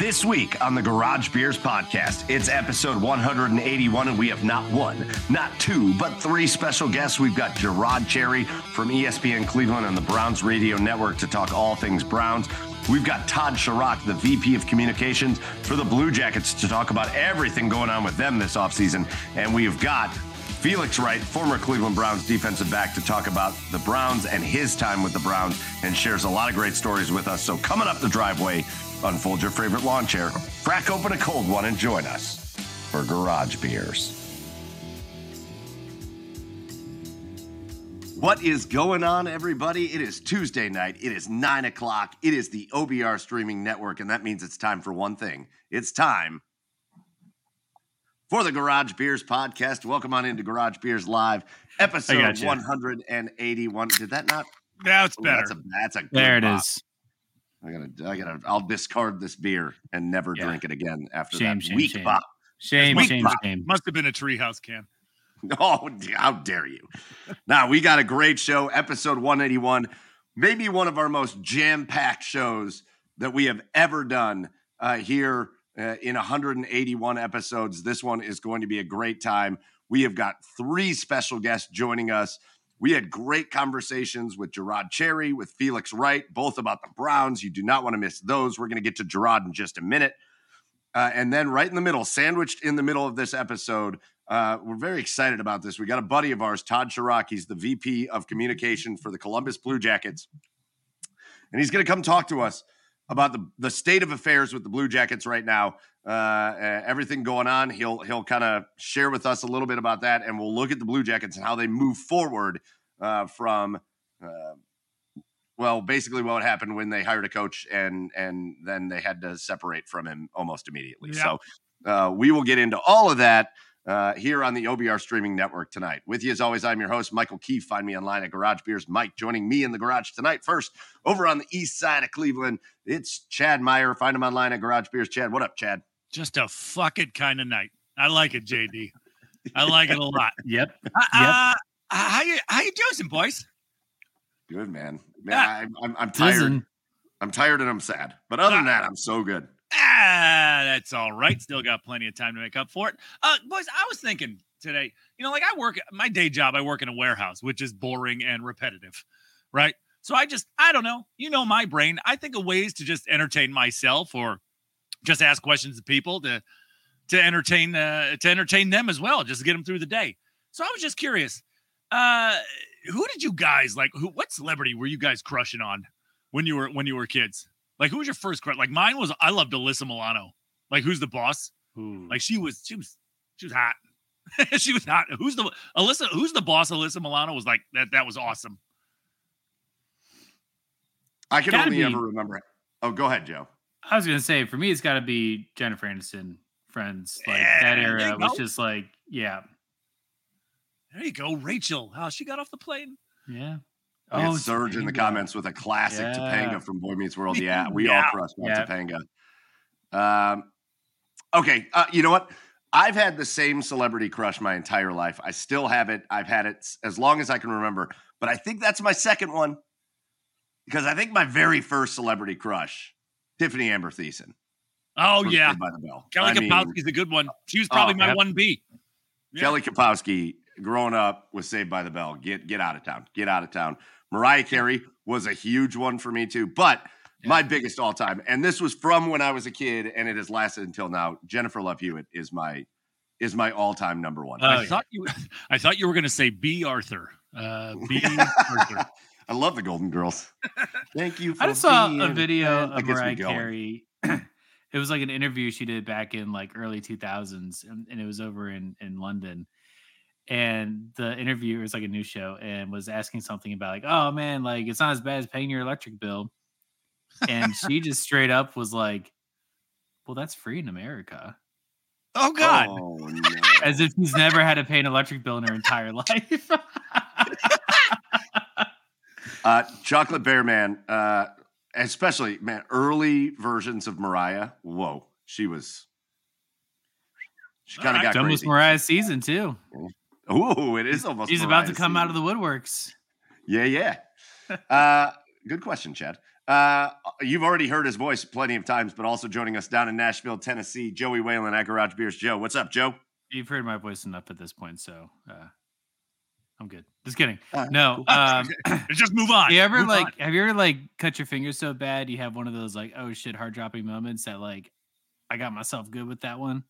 This week on the Garage Beers podcast, it's episode 181, and we have not one, not two, but three special guests. We've got Je'Rod Cherry from ESPN Cleveland and the Browns Radio Network to talk all things Browns. We've got Todd Sharrock, the VP of Communications for the Blue Jackets, to talk about everything going on with them this offseason. And we've got Felix Wright, former Cleveland Browns defensive back, to talk about the Browns and his time with the Browns and shares a lot of great stories with us. So, coming up the driveway, unfold your favorite lawn chair, crack open a cold one, and join us for Garage Beers. What is going on, everybody? It is Tuesday night. It is nine o'clock. It is the OBR streaming network, and that means it's time for one thing. It's time for the Garage Beers podcast. Welcome on into Garage Beers Live, episode 181. Did that not? Now it's Ooh, better. That's a, that's a good There it pop. is. I gotta, I gotta, I'll discard this beer and never Yeah. drink it again after Shame, that shame, weak shame. pop. Shame, Weak shame, pop. shame. Must have been a treehouse can. Oh, how dare you! now we got a great show, episode 181, maybe one of our most jam-packed shows that we have ever done uh, here uh, in 181 episodes. This one is going to be a great time. We have got three special guests joining us. We had great conversations with Je'Rod Cherry, with Felix Wright, both about the Browns. You do not want to miss those. We're going to get to Je'Rod in just a minute. Uh, and then right in the middle, sandwiched in the middle of this episode, uh, we're very excited about this. We got a buddy of ours, Todd Sharrock. He's the VP of communication for the Columbus Blue Jackets. And he's going to come talk to us about the, the state of affairs with the Blue Jackets right now, uh, uh, everything going on. He'll he'll kind of share with us a little bit about that, and we'll look at the Blue Jackets and how they move forward uh, from, uh, well, basically what happened when they hired a coach and and then they had to separate from him almost immediately. Yeah. So uh, we will get into all of that uh, here on the OBR streaming network tonight. With you as always, I'm your host, Michael Keefe. Find me online at Garage Beers Mike. Joining me in the garage tonight, first over on the east side of Cleveland, it's Chad Meyer. Find him online at Garage Beers. Chad, what up, Chad? Just a fuck it kind of night. I like it, JD. I like it a lot. Yep. Uh, uh, how you how you doing, boys? Good man. Man, Yeah. I'm, I'm, I'm tired. Listen, I'm tired and I'm sad. But other than that, I'm so good. Ah, that's all right. Still got plenty of time to make up for it. Uh, boys, I was thinking today, you know, like I work my day job, I work in a warehouse, which is boring and repetitive, right? So I just, I don't know, you know, my brain, I think of ways to just entertain myself or just ask questions to people to to entertain uh, to entertain them as well, just to get them through the day. So I was just curious, uh, who did you guys like? Who, what celebrity were you guys crushing on when you were when you were kids? Like, who was your first crush? Like, mine was I loved Alyssa Milano. Like, who's the boss? ooh, Like, she was she was she was hot. she was hot. Who's the Alyssa? Who's the boss? Alyssa Milano was like that. That was awesome. I can Gotta only be- ever remember. It. Oh, go ahead, Joe. I was gonna say for me, it's got to be Jennifer Aniston. Friends, like Yeah, that era was just like, yeah, There you go, Rachel. How she got off the plane? yeah. We had Oh, Surge in the comments with a classic Yeah. Topanga from Boy Meets World. Yeah, we Yeah. all crushed on Yeah. Topanga. Um, okay, uh, you know what? I've had the same celebrity crush my entire life. I still have it. I've had it as long as I can remember. But I think that's my second one because I think my very first celebrity crush, Tiffany Amber Thiessen. Oh yeah, by the Bell. Kelly I mean, Kapowski's a good one. She was probably Oh, my one B. Yeah. Kelly Kapowski, growing up was Saved by the Bell, get get out of town, get out of town. Mariah Carey was a huge one for me too, but my biggest all time, and this was from when I was a kid, and it has lasted until now. Jennifer Love Hewitt is my is my all time number one. Oh, I thought you, I thought you were going to say Bea Arthur. Uh, Bea Arthur. I love the Golden Girls. Thank you. For I just saw a video of Mariah. Carey. it was like an interview she did back in like early 2000s, and, and it was over in in London. And the interviewer was like a news show and was asking something about like, oh man, like it's not as bad as paying your electric bill. And she just straight up was like, well, that's free in America. Oh God. Oh, no. As if she's never had to pay an electric bill in her entire life. Uh, Chocolate Bear Man, uh, especially man, early versions of Mariah. Whoa, she was. She kind of got it's almost crazy. Mariah's season too. Ooh, it is almost. She's about to come out of the woodworks. Yeah, yeah. Uh, good question, Chad. Uh, you've already heard his voice plenty of times, but also joining us down in Nashville, Tennessee, Joey Whalen at Garage Beers. Joe, what's up, Joe? You've heard my voice enough at this point, so uh, I'm good. Just kidding. All right, No. cool. Um, Just move on. you ever Move like on. have you ever like cut your fingers so bad you have one of those like oh shit heart dropping moments that like I got myself good with that one.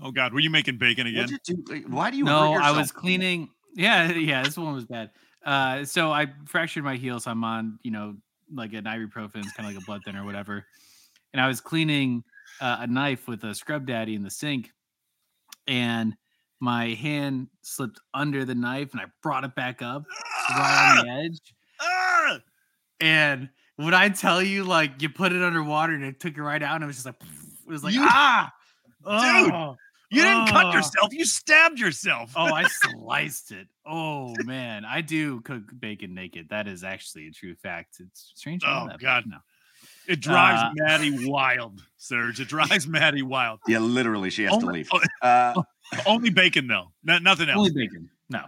Oh God, were you making bacon again? You do? Why do you? no, I was cleaning. Yeah, yeah, this one was bad. Uh, so I fractured my heel, so I'm on you know like an ibuprofen, it's kind of like a blood thinner or whatever. And I was cleaning uh, a knife with a scrub daddy in the sink, and my hand slipped under the knife, and I brought it back up right on the edge. Ah! And would I tell you, like, you put it underwater and it took it right out, and it was just like, it was like, You- ah, Dude, oh, You didn't cut oh. yourself. You stabbed yourself. Oh, I sliced it. Oh man, I do cook bacon naked. That is actually a true fact. It's strange. Oh, that, God. no. It drives Uh, Maddie wild, Serge. It drives Maddie wild. Yeah, literally, she has to leave. oh, Uh, Only bacon though. No, nothing else. Only bacon. No.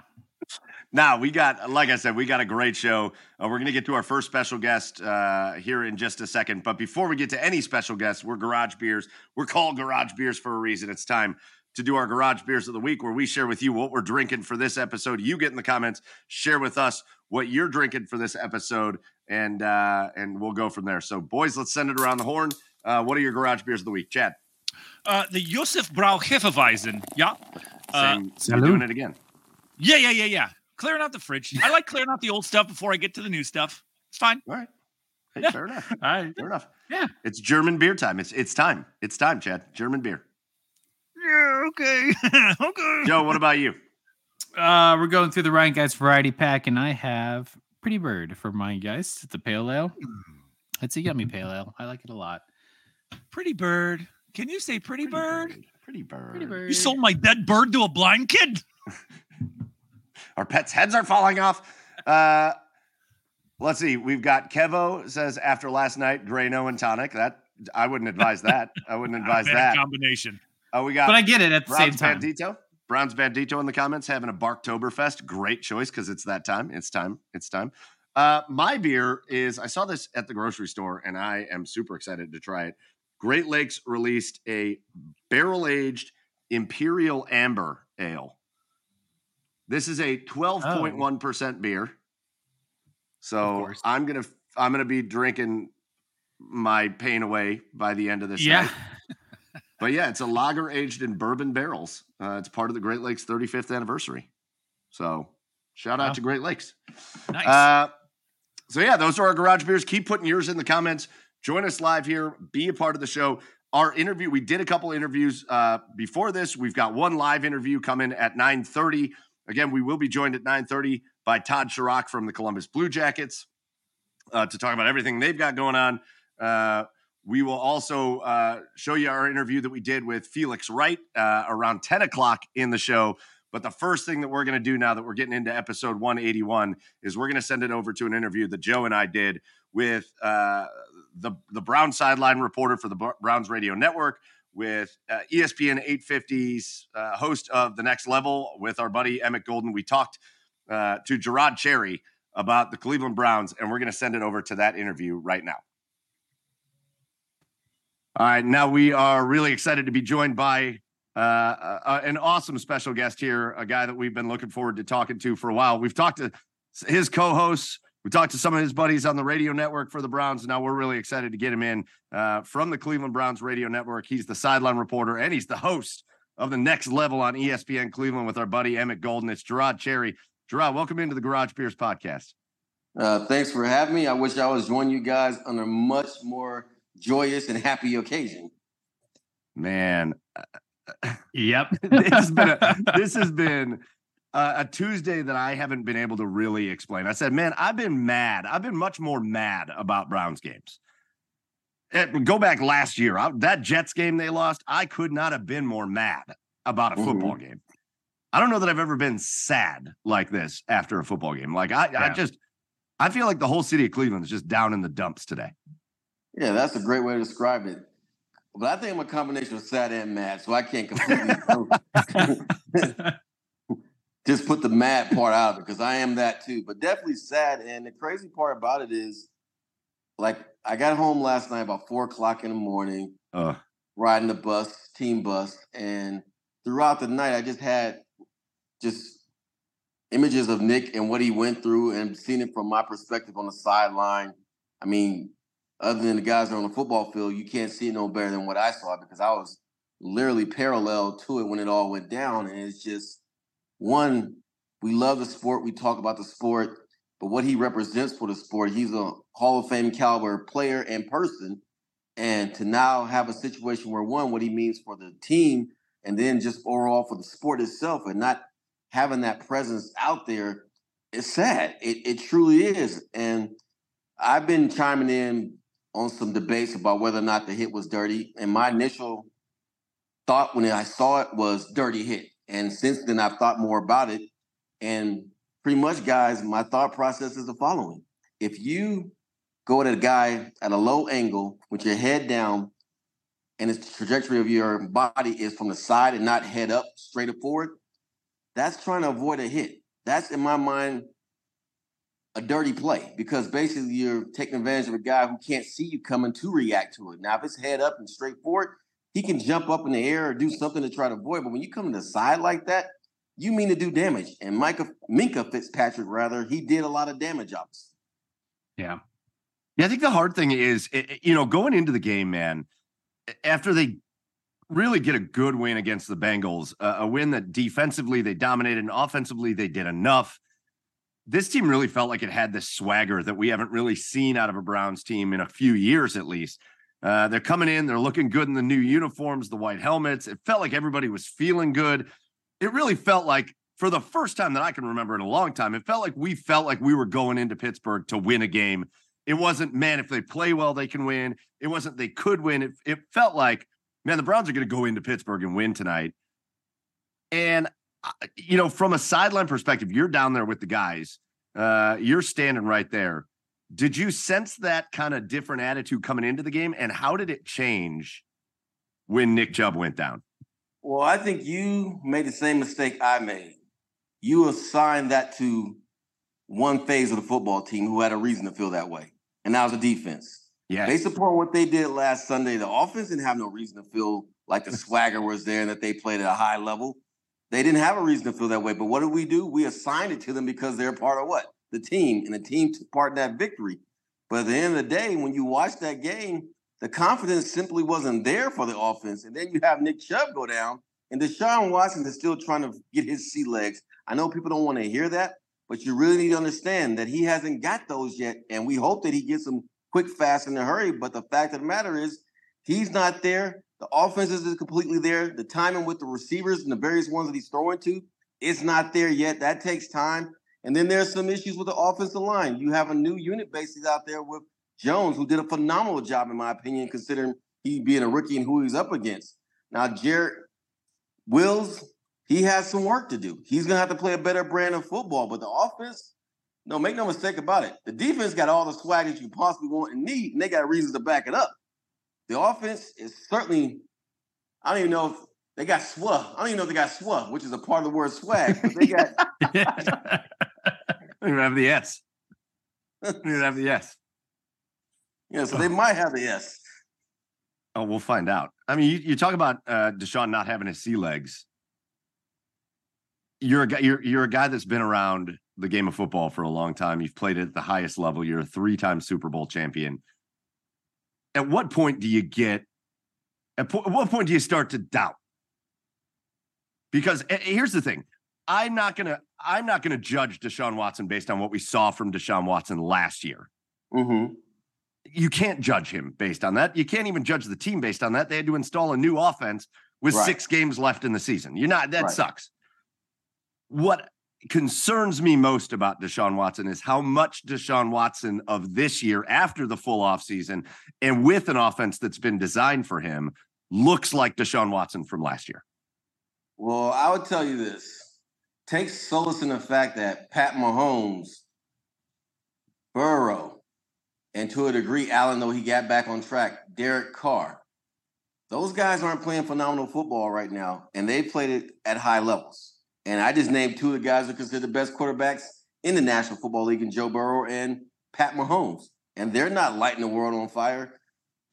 Now we got, like I said, we got a great show. Uh, we're going to get to our first special guest uh, here in just a second. But before we get to any special guests, we're Garage Beers. We're called Garage Beers for a reason. It's time to do our Garage Beers of the week, where we share with you what we're drinking for this episode. You get in the comments, share with us what you're drinking for this episode, and uh, and we'll go from there. So, boys, let's send it around the horn. Uh, what are your Garage Beers of the week, Chad? Uh, the Josef Brau Hefeweizen. Yeah. Uh, Same, Salud. doing it again. yeah, yeah, yeah, yeah. Clearing out the fridge. I like clearing out the old stuff before I get to the new stuff. It's fine. All right. Hey, Yeah. fair enough. All right. Fair enough. Yeah. It's German beer time. It's it's time. It's time, Chad. German beer. Yeah, okay. okay. Joe, what about you? Uh, we're going through the Rhinegeist variety pack, and I have Pretty Bird for my guys. It's a pale ale. It's a yummy pale ale. I like it a lot. Pretty bird. Can you say pretty, bird? Pretty bird. Pretty bird. You sold my dead bird to a blind kid? Our pets' heads are falling off. Uh, let's see. We've got Kevo says after last night, Drano and tonic. That I wouldn't advise that. I wouldn't advise that. combination. Oh, we got But I get it at the same Browns time. Bandito. Browns Bandito in the comments having a Barktoberfest. Great choice because it's that time. It's time. It's time. Uh, my beer is, I saw this at the grocery store and I am super excited to try it. Great Lakes released a barrel aged Imperial Amber Ale. This is a 12.1% beer. So. I'm going to, I'm going to be drinking my pain away by the end of this Yeah. But yeah, it's a lager aged in bourbon barrels. Uh, it's part of the Great Lakes 35th anniversary. So shout out Wow. to Great Lakes. Nice. Uh, so yeah, those are our garage beers. Keep putting yours in the comments. Join us live here. Be a part of the show. Our interview, we did a couple interviews uh, before this. We've got one live interview coming at 9:30. Again, we will be joined at 9:30 by Todd Sharrock from the Columbus Blue Jackets uh, to talk about everything they've got going on. Uh, we will also uh, show you our interview that we did with Felix Wright uh, around 10 o'clock in the show. But the first thing that we're going to do now that we're getting into episode 181 is we're going to send it over to an interview that Joe and I did with uh, the the Brown sideline reporter for the Browns radio network, with uh, ESPN 850's uh, host of the Next Level, with our buddy Emmett Golden. We talked uh, to Je'Rod Cherry about the Cleveland Browns, and we're going to send it over to that interview right now. All right, now we are really excited to be joined by uh, uh, an awesome special guest here, a guy that we've been looking forward to talking to for a while. We've talked to his co-hosts, we talked to some of his buddies on the radio network for the Browns. And now we're really excited to get him in uh, from the Cleveland Browns radio network. He's the sideline reporter and he's the host of the next level on ESPN Cleveland with our buddy Emmett Golden. It's Je'Rod Cherry. Je'Rod, welcome into the Garage Beers podcast. Uh, thanks for having me. I wish I was joining you guys on a much more joyous and happy occasion. Man, Yep. this has been a, this has been a, a Tuesday that I haven't been able to really explain. I said, man, I've been mad. I've been much more mad about Browns games. Eh, go back last year, I, that Jets game they lost. I could not have been more mad about a football mm-hmm. game. I don't know that I've ever been sad like this after a football game. Like I, yeah. I just, I feel like the whole city of Cleveland is just down in the dumps today. Yeah, that's a great way to describe it. But I think I'm a combination of sad and mad, so I can't completely just put the mad part out of it because I am that too. But definitely sad. And the crazy part about it is, like, I got home last night about four o'clock in the morning, uh. riding the bus, team bus, and throughout the night, I just had just images of Nick and what he went through, and seeing it from my perspective on the sideline. I mean, other than the guys on the football field, you can't see it no better than what I saw because I was literally parallel to it when it all went down. And it's just one, we love the sport, we talk about the sport, but what he represents for the sport, he's a Hall of Fame caliber player and person. And to now have a situation where one, what he means for the team, and then just overall for the sport itself, and not having that presence out there, it's sad. It, it truly is. And I've been chiming in on some debates about whether or not the hit was dirty. And my initial thought when I saw it was dirty hit. And since then, I've thought more about it. And pretty much, guys, my thought process is the following if you go at a guy at a low angle with your head down and the trajectory of your body is from the side and not head up straight up forward, that's trying to avoid a hit. That's in my mind a dirty play because basically you're taking advantage of a guy who can't see you coming to react to it. Now, if it's head up and straight forward, he can jump up in the air or do something to try to avoid. But when you come to the side like that, you mean to do damage. And Micah Minkah Fitzpatrick, rather, he did a lot of damage obviously. Yeah. Yeah, I think the hard thing is, you know, going into the game, man, after they really get a good win against the Bengals, a win that defensively they dominated and offensively they did enough this team really felt like it had this swagger that we haven't really seen out of a Browns team in a few years, at least. Uh, they're coming in, they're looking good in the new uniforms, the white helmets. It felt like everybody was feeling good. It really felt like, for the first time that I can remember in a long time, it felt like we felt like we were going into Pittsburgh to win a game. It wasn't, man, if they play well, they can win. It wasn't, they could win. It, it felt like, man, the Browns are going to go into Pittsburgh and win tonight. And you know, from a sideline perspective, you're down there with the guys. Uh, you're standing right there. Did you sense that kind of different attitude coming into the game? And how did it change when Nick Chubb went down? Well, I think you made the same mistake I made. You assigned that to one phase of the football team who had a reason to feel that way, and that was the defense. Yeah. Based upon what they did last Sunday, the offense didn't have no reason to feel like the swagger was there and that they played at a high level. They didn't have a reason to feel that way. But what did we do? We assigned it to them because they're part of what? The team. And the team took part in that victory. But at the end of the day, when you watch that game, the confidence simply wasn't there for the offense. And then you have Nick Chubb go down, and Deshaun Watson is still trying to get his sea legs. I know people don't want to hear that, but you really need to understand that he hasn't got those yet. And we hope that he gets them quick, fast, in a hurry. But the fact of the matter is, he's not there. The offense isn't completely there. The timing with the receivers and the various ones that he's throwing to, it's not there yet. That takes time. And then there's some issues with the offensive line. You have a new unit basis out there with Jones, who did a phenomenal job, in my opinion, considering he being a rookie and who he's up against. Now, Jedrick Wills, he has some work to do. He's gonna have to play a better brand of football. But the offense, no, make no mistake about it. The defense got all the swag that you possibly want and need, and they got reasons to back it up. The offense is certainly, I don't even know if they got swag. I don't even know if they got swag, which is a part of the word swag. But they got. I don't even have the S. I don't have the S. Yeah, so they might have the S. Oh, we'll find out. I mean, you, you talk about uh, Deshaun not having his sea legs. You're a guy. You're you're a guy that's been around the game of football for a long time. You've played at the highest level. You're a three-time Super Bowl champion. At what point do you get? At, po- at what point do you start to doubt? Because uh, here's the thing: I'm not gonna I'm not gonna judge Deshaun Watson based on what we saw from Deshaun Watson last year. Mm-hmm. You can't judge him based on that. You can't even judge the team based on that. They had to install a new offense with Right. six games left in the season. You're not that Right. sucks. What concerns me most about Deshaun Watson is how much Deshaun Watson of this year after the full offseason and with an offense that's been designed for him looks like Deshaun Watson from last year. Well, I would tell you this. Take solace in the fact that Pat Mahomes, Burrow, and to a degree, Allen, though he got back on track, Derek Carr. Those guys aren't playing phenomenal football right now, and they played it at high levels. And I just named two of the guys who are considered the best quarterbacks in the National Football League, and Joe Burrow and Pat Mahomes. And they're not lighting the world on fire.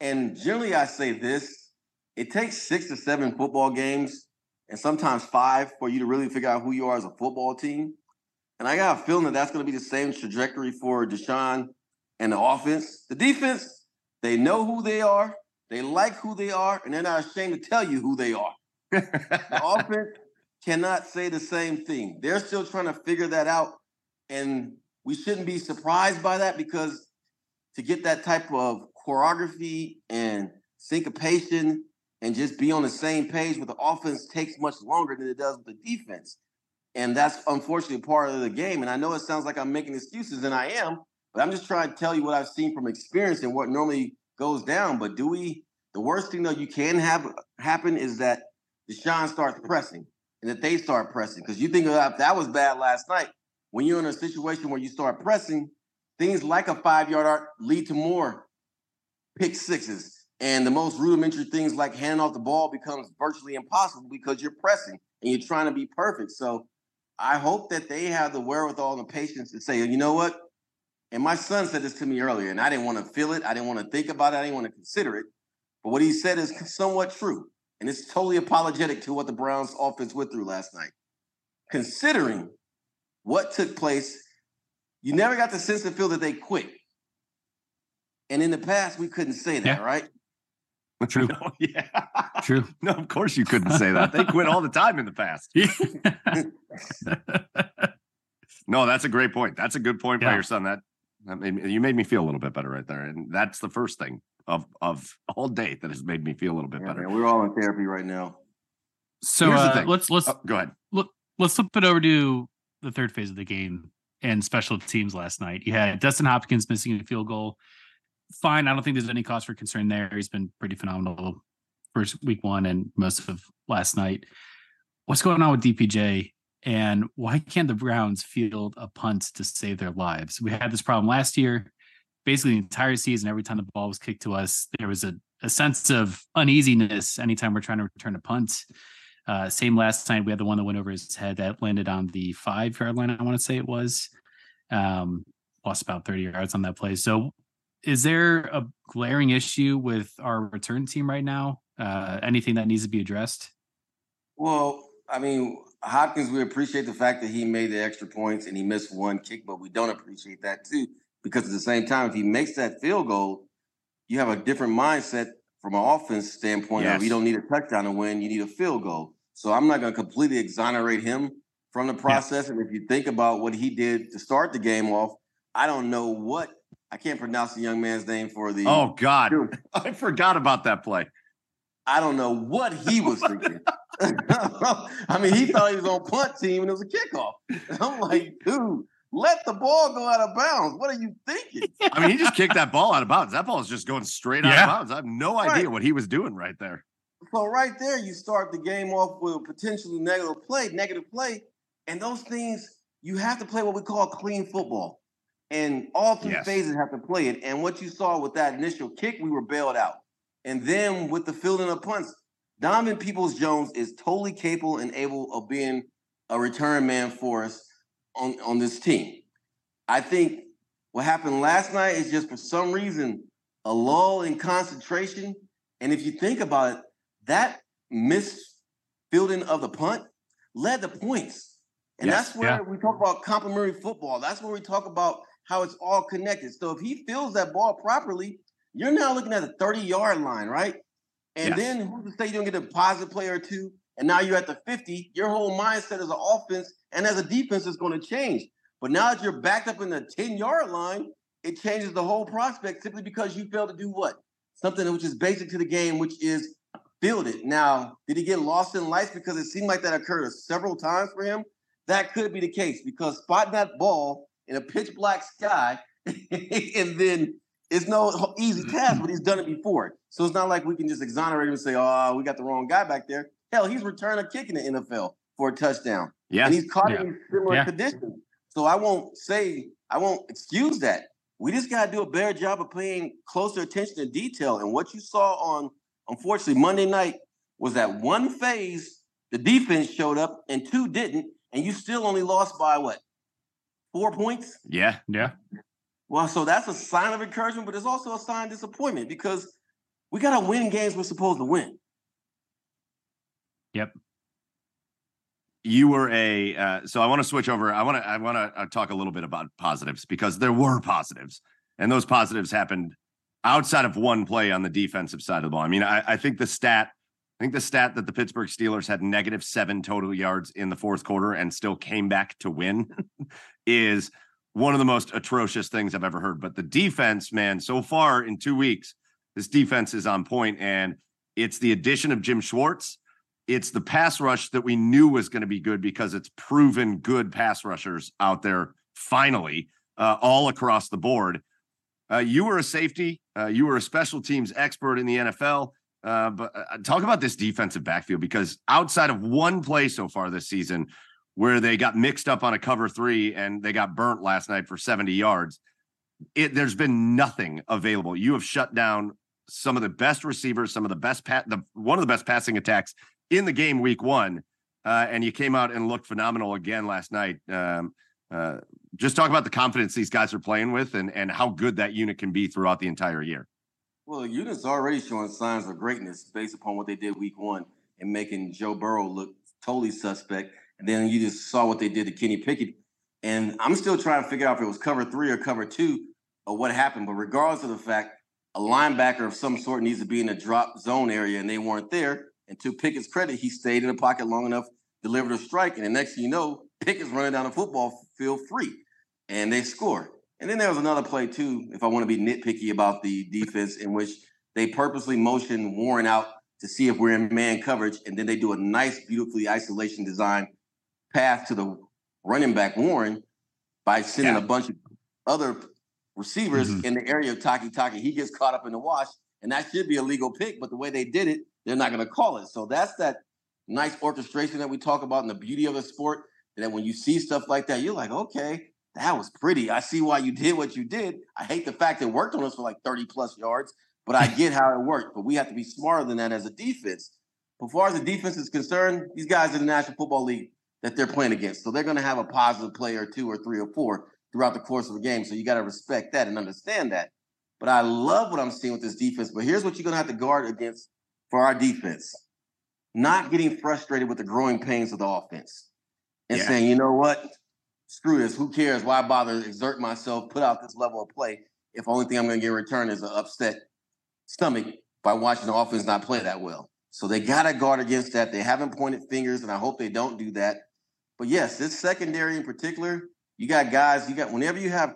And generally, I say this it takes six to seven football games and sometimes five for you to really figure out who you are as a football team. And I got a feeling that that's going to be the same trajectory for Deshaun and the offense. The defense, they know who they are, they like who they are, and they're not ashamed to tell you who they are. The offense cannot say the same thing. They're still trying to figure that out. And we shouldn't be surprised by that because to get that type of choreography and syncopation and just be on the same page with the offense takes much longer than it does with the defense. And that's unfortunately part of the game. And I know it sounds like I'm making excuses, and I am, but I'm just trying to tell you what I've seen from experience and what normally goes down. But do we, the worst thing that you can have happen is that Deshaun starts pressing and that they start pressing. Because you think about that was bad last night. When you're in a situation where you start pressing, things like a five yard arc lead to more pick sixes. And the most rudimentary things like handing off the ball becomes virtually impossible because you're pressing and you're trying to be perfect. So I hope that they have the wherewithal and the patience to say, you know what? And my son said this to me earlier, and I didn't want to feel it. I didn't want to think about it. I didn't want to consider it. But what he said is somewhat true. And it's totally apologetic to what the Browns offense went through last night. Considering what took place, you never got the sense to feel that they quit. And in the past, we couldn't say that, Yeah. right? True. No, yeah. True. No, of course you couldn't say that. They quit all the time in the past. No, that's a great point. That's a good point by your son. That, that made me, you made me feel a little bit better right there, and that's the first thing of of all day that has made me feel a little bit Yeah, better. man, we're all in therapy right now. so uh, let's let's Oh, go ahead. Look, let's flip it over to the third phase of the game and special teams last night. You had Dustin Hopkins missing a field goal. Fine. I don't think there's any cause for concern there. He's been pretty phenomenal first week one and most of last night. What's going on with DPJ? And why can't the Browns field a punt to save their lives? We had this problem last year. Basically, the entire season, every time the ball was kicked to us, there was a, a sense of uneasiness anytime we're trying to return a punt. Uh, same last night. We had the one that went over his head that landed on the five yard line. I want to say it was. Um, lost about 30 yards on that play. So, is there a glaring issue with our return team right now? Uh, anything that needs to be addressed? Well, I mean, Hopkins, we appreciate the fact that he made the extra points and he missed one kick, but we don't appreciate that too, because at the same time, if he makes that field goal, you have a different mindset from an offense standpoint Yes. of you don't need a touchdown to win, you need a field goal. So I'm not going to completely exonerate him from the process. And if you think about what he did to start the game off, I don't know what I can't pronounce the young man's name for the. Oh God, I forgot about that play. I don't know what he was thinking. I mean, he thought he was on punt team and it was a kickoff. And I'm like, dude, let the ball go out of bounds. What are you thinking? I mean, he just kicked that ball out of bounds. That ball is just going straight out of bounds. I have no Right. idea what he was doing right there. So right there, you start the game off with a potentially negative play, negative play, and those things you have to play what we call clean football, and all three Yes. phases have to play it. And what you saw with that initial kick, we were bailed out, and then with the fielding of punts, Donovan Peoples Jones is totally capable and able of being a return man for us on on this team. I think what happened last night is just for some reason a lull in concentration And if you think about it, that missed fielding of the punt led to points. And yes, that's where yeah. we talk about complementary football. That's where we talk about how it's all connected. So if he feels that ball properly, you're now looking at the 30 yard line, right? And yes. then who's to say you don't get a positive play or two? And now you're at the 50. Your whole mindset as an offense and as a defense is going to change. But now that you're backed up in the 10 yard line, it changes the whole prospect simply because you failed to do what? Something which is basic to the game, which is field it. Now, did he get lost in lights because it seemed like that occurred several times for him? That could be the case because spotting that ball in a pitch black sky and then it's no easy task, but he's done it before. So it's not like we can just exonerate him and say, oh, we got the wrong guy back there. Hell, he's returned a kick in the NFL for a touchdown. Yeah. And he's caught yeah. in similar yeah. conditions. So I won't say, I won't excuse that. We just got to do a better job of paying closer attention to detail. And what you saw on, unfortunately, Monday night was that one phase, the defense showed up and two didn't. And you still only lost by what? Four points? Yeah. Yeah. Well, so that's a sign of encouragement, but it's also a sign of disappointment because we got to win games we're supposed to win. Yep. You were a uh, so I want to switch over. I want to I want to uh, talk a little bit about positives because there were positives, and those positives happened outside of one play on the defensive side of the ball. I mean, I, I think the stat think the stat that the Pittsburgh Steelers had negative seven total yards in the fourth quarter and still came back to win is one of the most atrocious things I've ever heard. But the defense, man, so far in two weeks, this defense is on point, and it's the addition of Jim Schwartz it's the pass rush that we knew was going to be good because it's proven good pass rushers out there finally uh, all across the board. Uh, you were a safety, uh, you were a special teams expert in the NFL. Uh, but uh, talk about this defensive backfield because outside of one play so far this season where they got mixed up on a cover three and they got burnt last night for 70 yards, it, there's been nothing available. You have shut down some of the best receivers, some of the best, pa- the one of the best passing attacks in the game week one, uh, and you came out and looked phenomenal again last night. Um, uh, just talk about the confidence these guys are playing with and, and how good that unit can be throughout the entire year. Well, the unit's already showing signs of greatness based upon what they did week one and making Joe Burrow look totally suspect. And then you just saw what they did to Kenny Pickett. And I'm still trying to figure out if it was cover three or cover two or what happened. But regardless of the fact, a linebacker of some sort needs to be in a drop zone area, and they weren't there. And to Pickett's credit, he stayed in the pocket long enough, delivered a strike, and the next thing you know, Pickett's running down the football field free, and they score. And then there was another play too, if I want to be nitpicky about the defense, in which they purposely motion Warren out to see if we're in man coverage, and then they do a nice, beautifully isolation design path to the running back Warren by sending yeah. a bunch of other receivers mm-hmm. in the area of Takitaki. He gets caught up in the wash, and that should be a legal pick, but the way they did it, they're not going to call it. So that's that nice orchestration that we talk about and the beauty of the sport. That when you see stuff like that, you're like, okay, that was pretty. I see why you did what you did. I hate the fact it worked on us for like 30 plus yards, but I get how it worked. But we have to be smarter than that as a defense. As far as the defense is concerned, these guys in the National Football League that they're playing against. So they're going to have a positive play or two or three or four throughout the course of a game. So you got to respect that and understand that. But I love what I'm seeing with this defense. But here's what you're going to have to guard against for our defense not getting frustrated with the growing pains of the offense and yeah. saying, you know what, screw this, who cares? Why bother exert myself, put out this level of play if only thing I'm going to get in return is an upset stomach by watching the offense not play that well. So they got to guard against that. They haven't pointed fingers, and I hope they don't do that. But yes, this secondary in particular, you got guys, you got whenever you have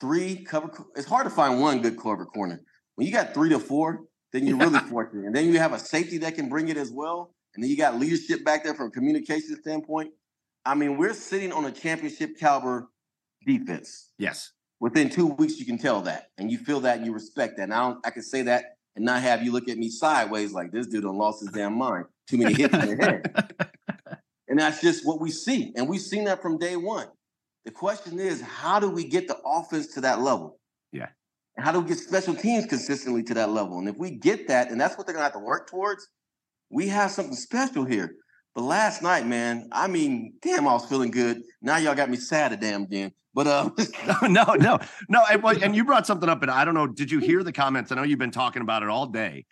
three cover, it's hard to find one good cover corner. When you got three to four, then you're really fortunate. And then you have a safety that can bring it as well. And then you got leadership back there from a communication standpoint. I mean, we're sitting on a championship caliber defense. Yes. Within two weeks, you can tell that, and you feel that, and you respect that. And I, don't, I can say that and not have you look at me sideways like this dude done lost his damn mind. Too many hits in the head. And that's just what we see. And we've seen that from day one. The question is, how do we get the offense to that level? Yeah. And how do we get special teams consistently to that level? And if we get that, and that's what they're gonna have to work towards, we have something special here. But last night, man, I mean, damn, I was feeling good. Now y'all got me sad a damn again. But uh, no, no, no, and, and you brought something up, and I don't know. Did you hear the comments? I know you've been talking about it all day.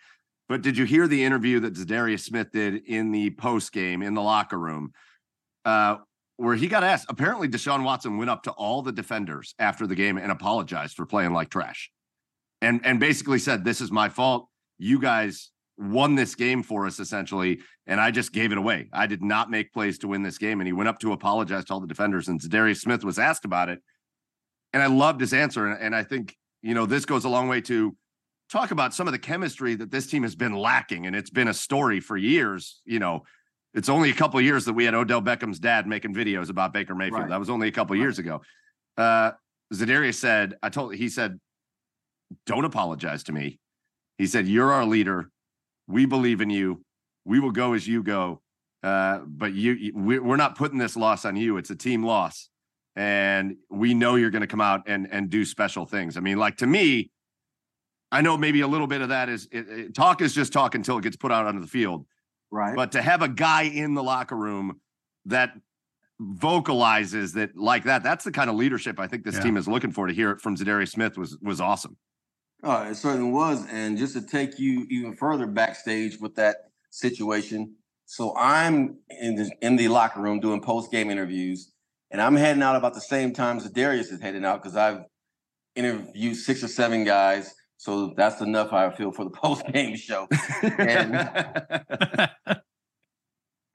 But did you hear the interview that Za'Darius Smith did in the post game in the locker room, uh, where he got asked? Apparently, Deshaun Watson went up to all the defenders after the game and apologized for playing like trash, and and basically said, "This is my fault. You guys won this game for us essentially, and I just gave it away. I did not make plays to win this game." And he went up to apologize to all the defenders, and Za'Darius Smith was asked about it, and I loved his answer, and, and I think you know this goes a long way to talk about some of the chemistry that this team has been lacking, and it's been a story for years. You know, it's only a couple years that we had Odell Beckham's dad making videos about Baker Mayfield. Right. That was only a couple right. years ago. Uh, Za'Darius said, "I told." He said, "Don't apologize to me." He said, "You're our leader. We believe in you. We will go as you go. Uh, but you, we're not putting this loss on you. It's a team loss." And we know you're going to come out and and do special things. I mean, like to me, I know maybe a little bit of that is it, it, talk is just talk until it gets put out onto the field. Right. But to have a guy in the locker room that vocalizes that like that, that's the kind of leadership I think this yeah. team is looking for. To hear it from Za'Darius Smith was was awesome. Oh, it certainly was. And just to take you even further backstage with that situation. So I'm in the in the locker room doing post game interviews, and I'm heading out about the same time as Darius is heading out because I've interviewed six or seven guys so that's enough I feel for the post game show. And,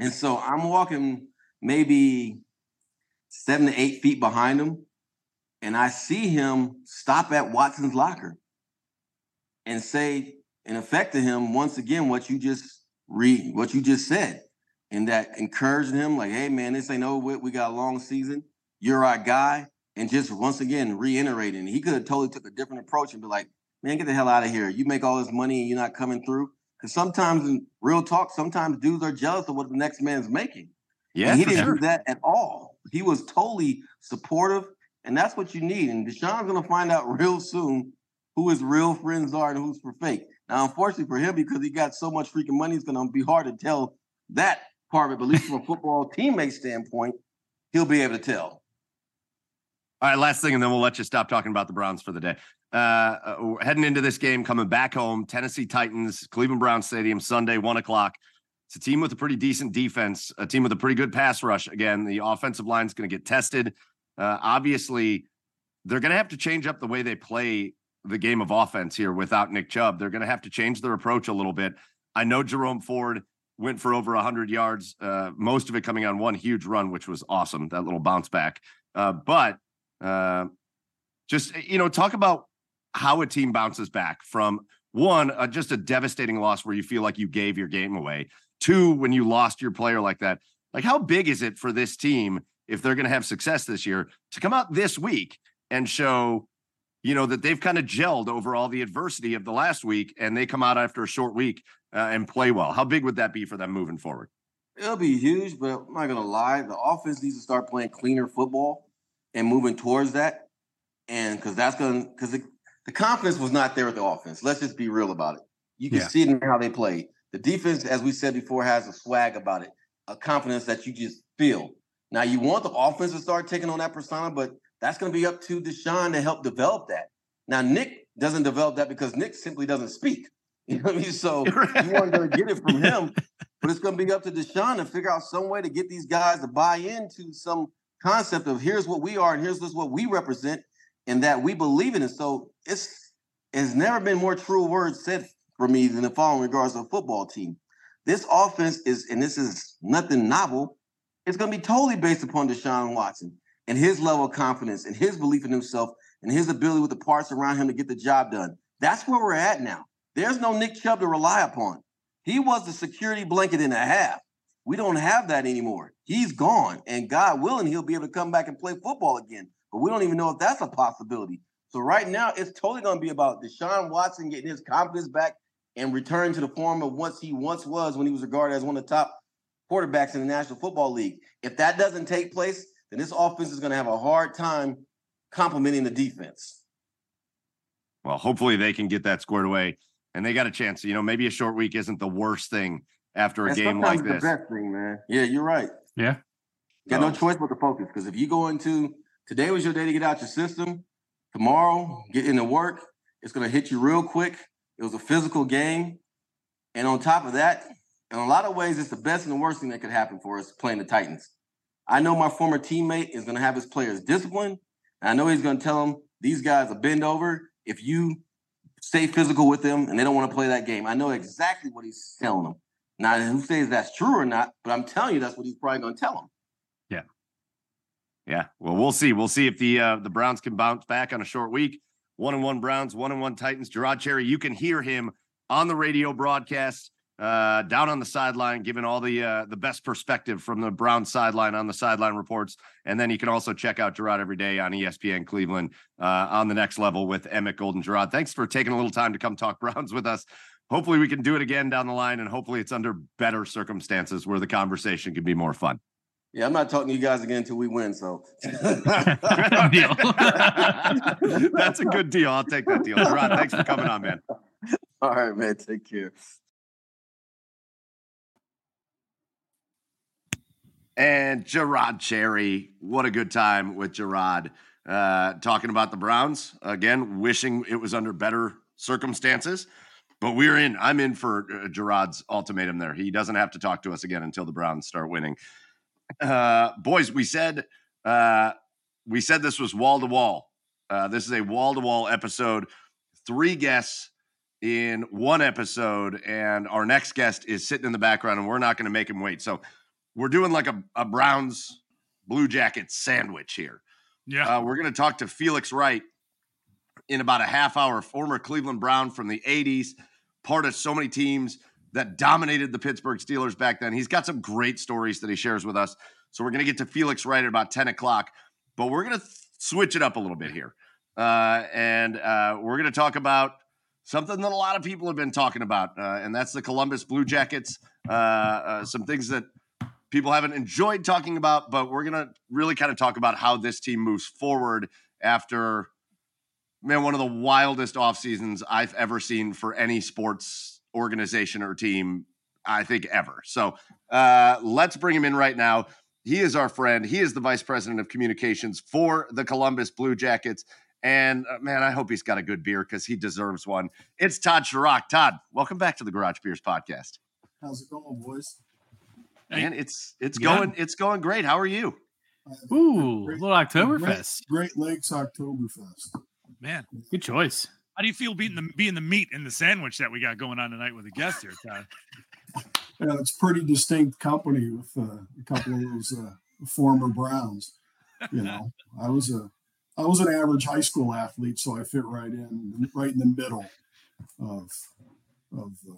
and so I'm walking maybe seven to eight feet behind him, and I see him stop at Watson's locker and say, in effect, to him once again what you just read, what you just said, and that encouraging him, like, "Hey, man, this ain't over with. We got a long season. You're our guy." And just once again reiterating, he could have totally took a different approach and be like, man, get the hell out of here. You make all this money and you're not coming through. Because sometimes in real talk, sometimes dudes are jealous of what the next man's making. Yeah, he didn't sure. do that at all. He was totally supportive, and that's what you need. And Deshaun's gonna find out real soon who his real friends are and who's for fake. Now, unfortunately for him, because he got so much freaking money, it's gonna be hard to tell that part of it. But at least from a football teammate standpoint, he'll be able to tell. All right, last thing, and then we'll let you stop talking about the Browns for the day. Uh, uh, heading into this game, coming back home, Tennessee Titans, Cleveland Brown Stadium, Sunday, one o'clock. It's a team with a pretty decent defense, a team with a pretty good pass rush. Again, the offensive line is going to get tested. Uh, obviously, they're going to have to change up the way they play the game of offense here without Nick Chubb. They're going to have to change their approach a little bit. I know Jerome Ford went for over 100 yards, uh, most of it coming on one huge run, which was awesome, that little bounce back. Uh, but uh, just, you know, talk about how a team bounces back from one, just a devastating loss where you feel like you gave your game away. Two, when you lost your player like that. Like, how big is it for this team if they're going to have success this year to come out this week and show, you know, that they've kind of gelled over all the adversity of the last week and they come out after a short week uh, and play well? How big would that be for them moving forward? It'll be huge, but I'm not going to lie. The offense needs to start playing cleaner football and moving towards that. And because that's going to, because the confidence was not there with the offense. Let's just be real about it. You can yeah. see it in how they played. The defense, as we said before, has a swag about it, a confidence that you just feel. Now you want the offense to start taking on that persona, but that's going to be up to Deshaun to help develop that. Now Nick doesn't develop that because Nick simply doesn't speak. You know what I mean? So you want to get it from him, but it's going to be up to Deshaun to figure out some way to get these guys to buy into some concept of here's what we are and here's this what we represent, and that we believe in it. So it's it's never been more true words said for me than the following regards to a football team. This offense is, and this is nothing novel, it's going to be totally based upon Deshaun Watson and his level of confidence and his belief in himself and his ability with the parts around him to get the job done. That's where we're at now. There's no Nick Chubb to rely upon. He was the security blanket and a half. We don't have that anymore. He's gone, and God willing, he'll be able to come back and play football again but we don't even know if that's a possibility. So right now, it's totally going to be about Deshaun Watson getting his confidence back and returning to the form of what he once was when he was regarded as one of the top quarterbacks in the National Football League. If that doesn't take place, then this offense is going to have a hard time complementing the defense. Well, hopefully they can get that squared away, and they got a chance. You know, maybe a short week isn't the worst thing after a game like this. The best thing, man. Yeah, you're right. Yeah, you got no choice but to focus because if you go into Today was your day to get out your system. Tomorrow, get into work. It's going to hit you real quick. It was a physical game. And on top of that, in a lot of ways, it's the best and the worst thing that could happen for us playing the Titans. I know my former teammate is going to have his players disciplined. I know he's going to tell them these guys are bend over if you stay physical with them and they don't want to play that game. I know exactly what he's telling them. Now, who says that's true or not, but I'm telling you that's what he's probably going to tell them. Yeah. Yeah. Well, we'll see. We'll see if the uh, the Browns can bounce back on a short week. One and one Browns, one and one Titans. Je'Rod Cherry, you can hear him on the radio broadcast uh, down on the sideline, giving all the uh, the best perspective from the Brown sideline on the sideline reports. And then you can also check out Je'Rod every day on ESPN Cleveland uh, on the next level with Emmett Golden. Je'Rod, thanks for taking a little time to come talk Browns with us. Hopefully, we can do it again down the line, and hopefully, it's under better circumstances where the conversation can be more fun. Yeah, I'm not talking to you guys again until we win. So That's a good deal. I'll take that deal. Je'Rod, thanks for coming on, man. All right, man. Take care. And Je'Rod Cherry. What a good time with Je'Rod Uh, talking about the Browns again, wishing it was under better circumstances. But we're in. I'm in for uh, Je'Rod's ultimatum there. He doesn't have to talk to us again until the Browns start winning. Uh, boys, we said uh, we said this was wall to wall. Uh, this is a wall to wall episode. Three guests in one episode, and our next guest is sitting in the background, and we're not going to make him wait. So we're doing like a, a Browns Blue Jackets sandwich here. Yeah. Uh, we're going to talk to Felix Wright in about a half hour, former Cleveland Brown from the 80s, part of so many teams that dominated the Pittsburgh Steelers back then. He's got some great stories that he shares with us. So we're going to get to Felix Wright at about 10 o'clock, but we're going to th- switch it up a little bit here. Uh, and uh, we're going to talk about something that a lot of people have been talking about, uh, and that's the Columbus Blue Jackets. Uh, uh, some things that people haven't enjoyed talking about, but we're going to really kind of talk about how this team moves forward after, man, one of the wildest off seasons I've ever seen for any sports organization or team, I think ever. So uh, let's bring him in right now. He is our friend. He is the vice president of communications for the Columbus Blue Jackets. And uh, man, I hope he's got a good beer because he deserves one. It's Todd Sharrock. Todd, welcome back to the Garage Beers podcast. How's it going, boys? Man, it's it's Yeah. going it's going great. How are you? Ooh, Great- little Oktoberfest. Great, Great Lakes Oktoberfest. Man, Good choice. how do you feel being the being the meat in the sandwich that we got going on tonight with the guest here, Todd? Yeah, it's pretty distinct company with uh, a couple of those uh, former Browns. You know, I was a I was an average high school athlete, so I fit right in, right in the middle of of uh,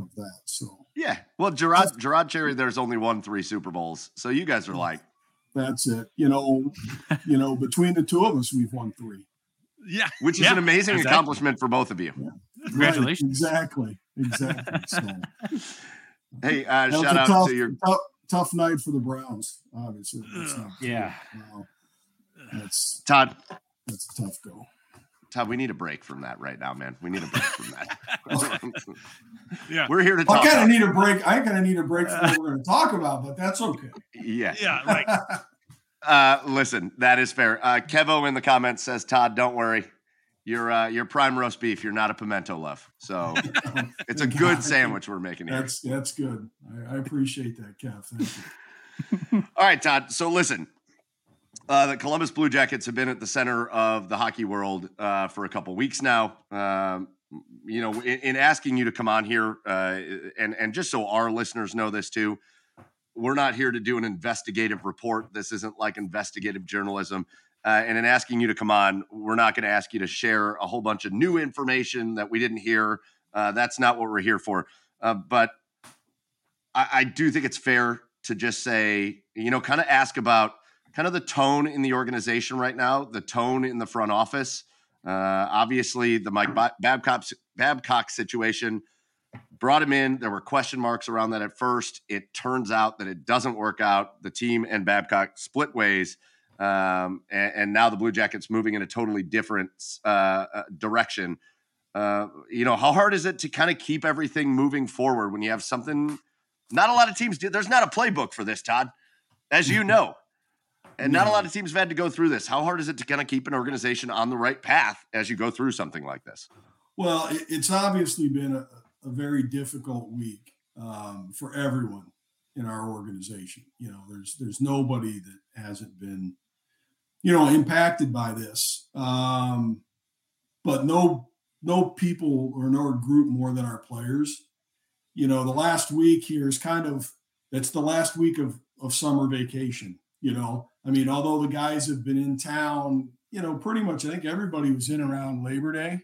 of that. So Yeah. Well, Je'Rod Je'Rod Cherry, there's only won three Super Bowls. So you guys are like, that's it. You know, you know, between the two of us, we've won three. Yeah, which is Yeah, an amazing exactly. accomplishment for both of you. Congratulations. Right, exactly. Exactly. So Hey, uh, that shout out tough, to your tough, tough night for the Browns. Obviously, that's not. Yeah. No, that's Todd. that's a tough go. Todd, we need a break from that right now, man. We need a break from that. yeah, We're here to I talk. kind of need a break. I kind of need a break from what we're going to talk about, but that's okay. yeah. yeah. Like Uh, listen, that is fair. Uh, Kevo in the comments says, Todd, don't worry. You're uh, you're prime roast beef. You're not a pimento love. So it's a good sandwich we're making here. That's that's good. I, I appreciate that, Kev. Thank you. All right, Todd. So listen, uh, the Columbus Blue Jackets have been at the center of the hockey world uh, for a couple weeks now. Um, you know, in, in asking you to come on here, uh, and and just so our listeners know this too, we're not here to do an investigative report. This isn't like investigative journalism. Uh, and in asking you to come on, we're not going to ask you to share a whole bunch of new information that we didn't hear. Uh, that's not what we're here for. Uh, but I, I do think it's fair to just say, you know, kind of ask about kind of the tone in the organization right now, the tone in the front office. Uh, obviously, the Mike Ba- Babcock Babcock situation brought him in. There were question marks around that at first. It turns out that it doesn't work out. The team and Babcock split ways, um, and, and now the Blue Jackets moving in a totally different uh, uh, direction. Uh, you know, how hard is it to kind of keep everything moving forward when you have something? Not a lot of teams do. There's not a playbook for this, Todd, as you know. And not a lot of teams have had to go through this. How hard is it to kind of keep an organization on the right path as you go through something like this? Well, it's obviously been a, a very difficult week um, for everyone in our organization. You know, there's there's nobody that hasn't been, you know, impacted by this. Um, but no no people or no group more than our players. You know, the last week here is kind of it's the last week of of summer vacation. You know, I mean, although the guys have been in town, you know, pretty much I think everybody was in around Labor Day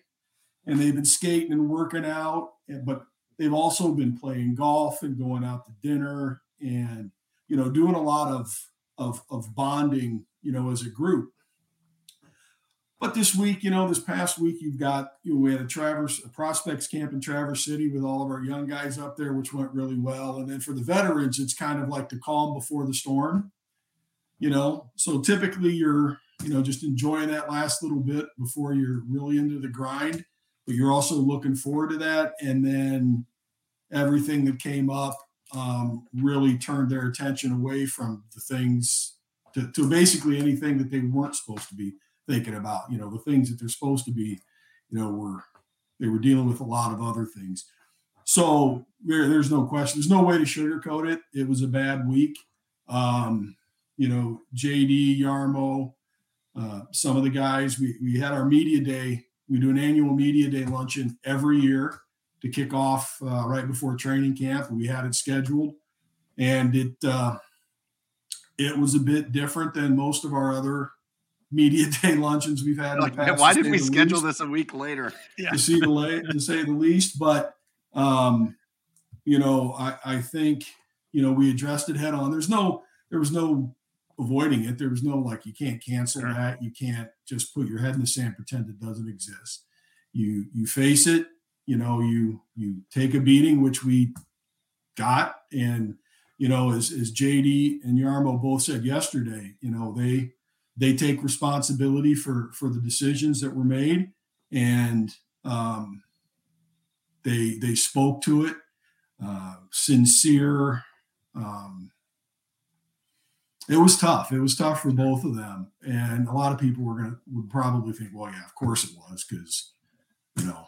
and they've been skating and working out, eh, but they've also been playing golf and going out to dinner and you know doing a lot of of, of bonding you know as a group. But this week you know this past week you've got you know we had a traverse a prospects camp in traverse city with all of our young guys up there which went really well. And then for the veterans it's kind of like the calm before the storm you know so typically you're you know just enjoying that last little bit before you're really into the grind but you're also looking forward to that and then everything that came up um, really turned their attention away from the things to, to, basically anything that they weren't supposed to be thinking about. You know, the things that they're supposed to be, you know, were they were dealing with a lot of other things. So there, there's no question. There's no way to sugarcoat it. It was a bad week. Um, you know, JD Jarmo, uh, some of the guys. We we had our media day. We do an annual media day luncheon every year to kick off uh, right before training camp. We had it scheduled, and it uh, it was a bit different than most of our other media day luncheons we've had. Like, past, why did we schedule least, this a week later? Yeah. To see the late, to say the least, but um, you know, I, I think you know we addressed it head on. There's no there was no avoiding it. There was no like you can't cancel that. You can't just put your head in the sand pretend it doesn't exist. You you face it you know you you take a beating which we got and you know as, as jd and Jarmo both said yesterday you know they they take responsibility for for the decisions that were made and um, they they spoke to it uh, sincere um, it was tough. It was tough for both of them. And a lot of people were gonna would probably think well yeah of course it was because you know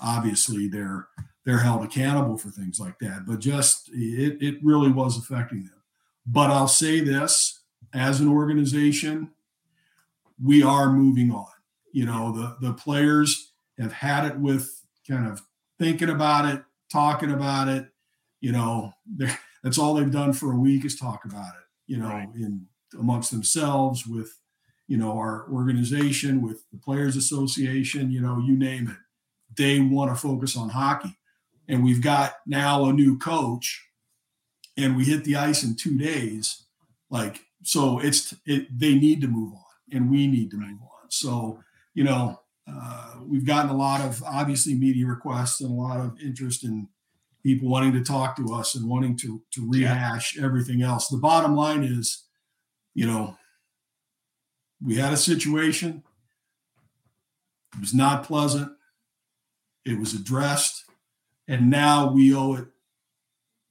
obviously they're they're held accountable for things like that. But just it, it really was affecting them. But i'll say this as an organization we are moving on. You know the the players have had it with kind of thinking about it talking about it. You know that's all they've done for a week is talk about it you know right. in amongst themselves with you know our organization with the players association you know you name it they want to focus on hockey. And we've got now a new coach, and we hit the ice in two days. Like, so it's it, they need to move on, and we need to move on. So, you know, uh, we've gotten a lot of obviously media requests and a lot of interest in people wanting to talk to us and wanting to to rehash yeah. everything else. The bottom line is, you know, we had a situation. It was not pleasant. It was addressed, and now we owe it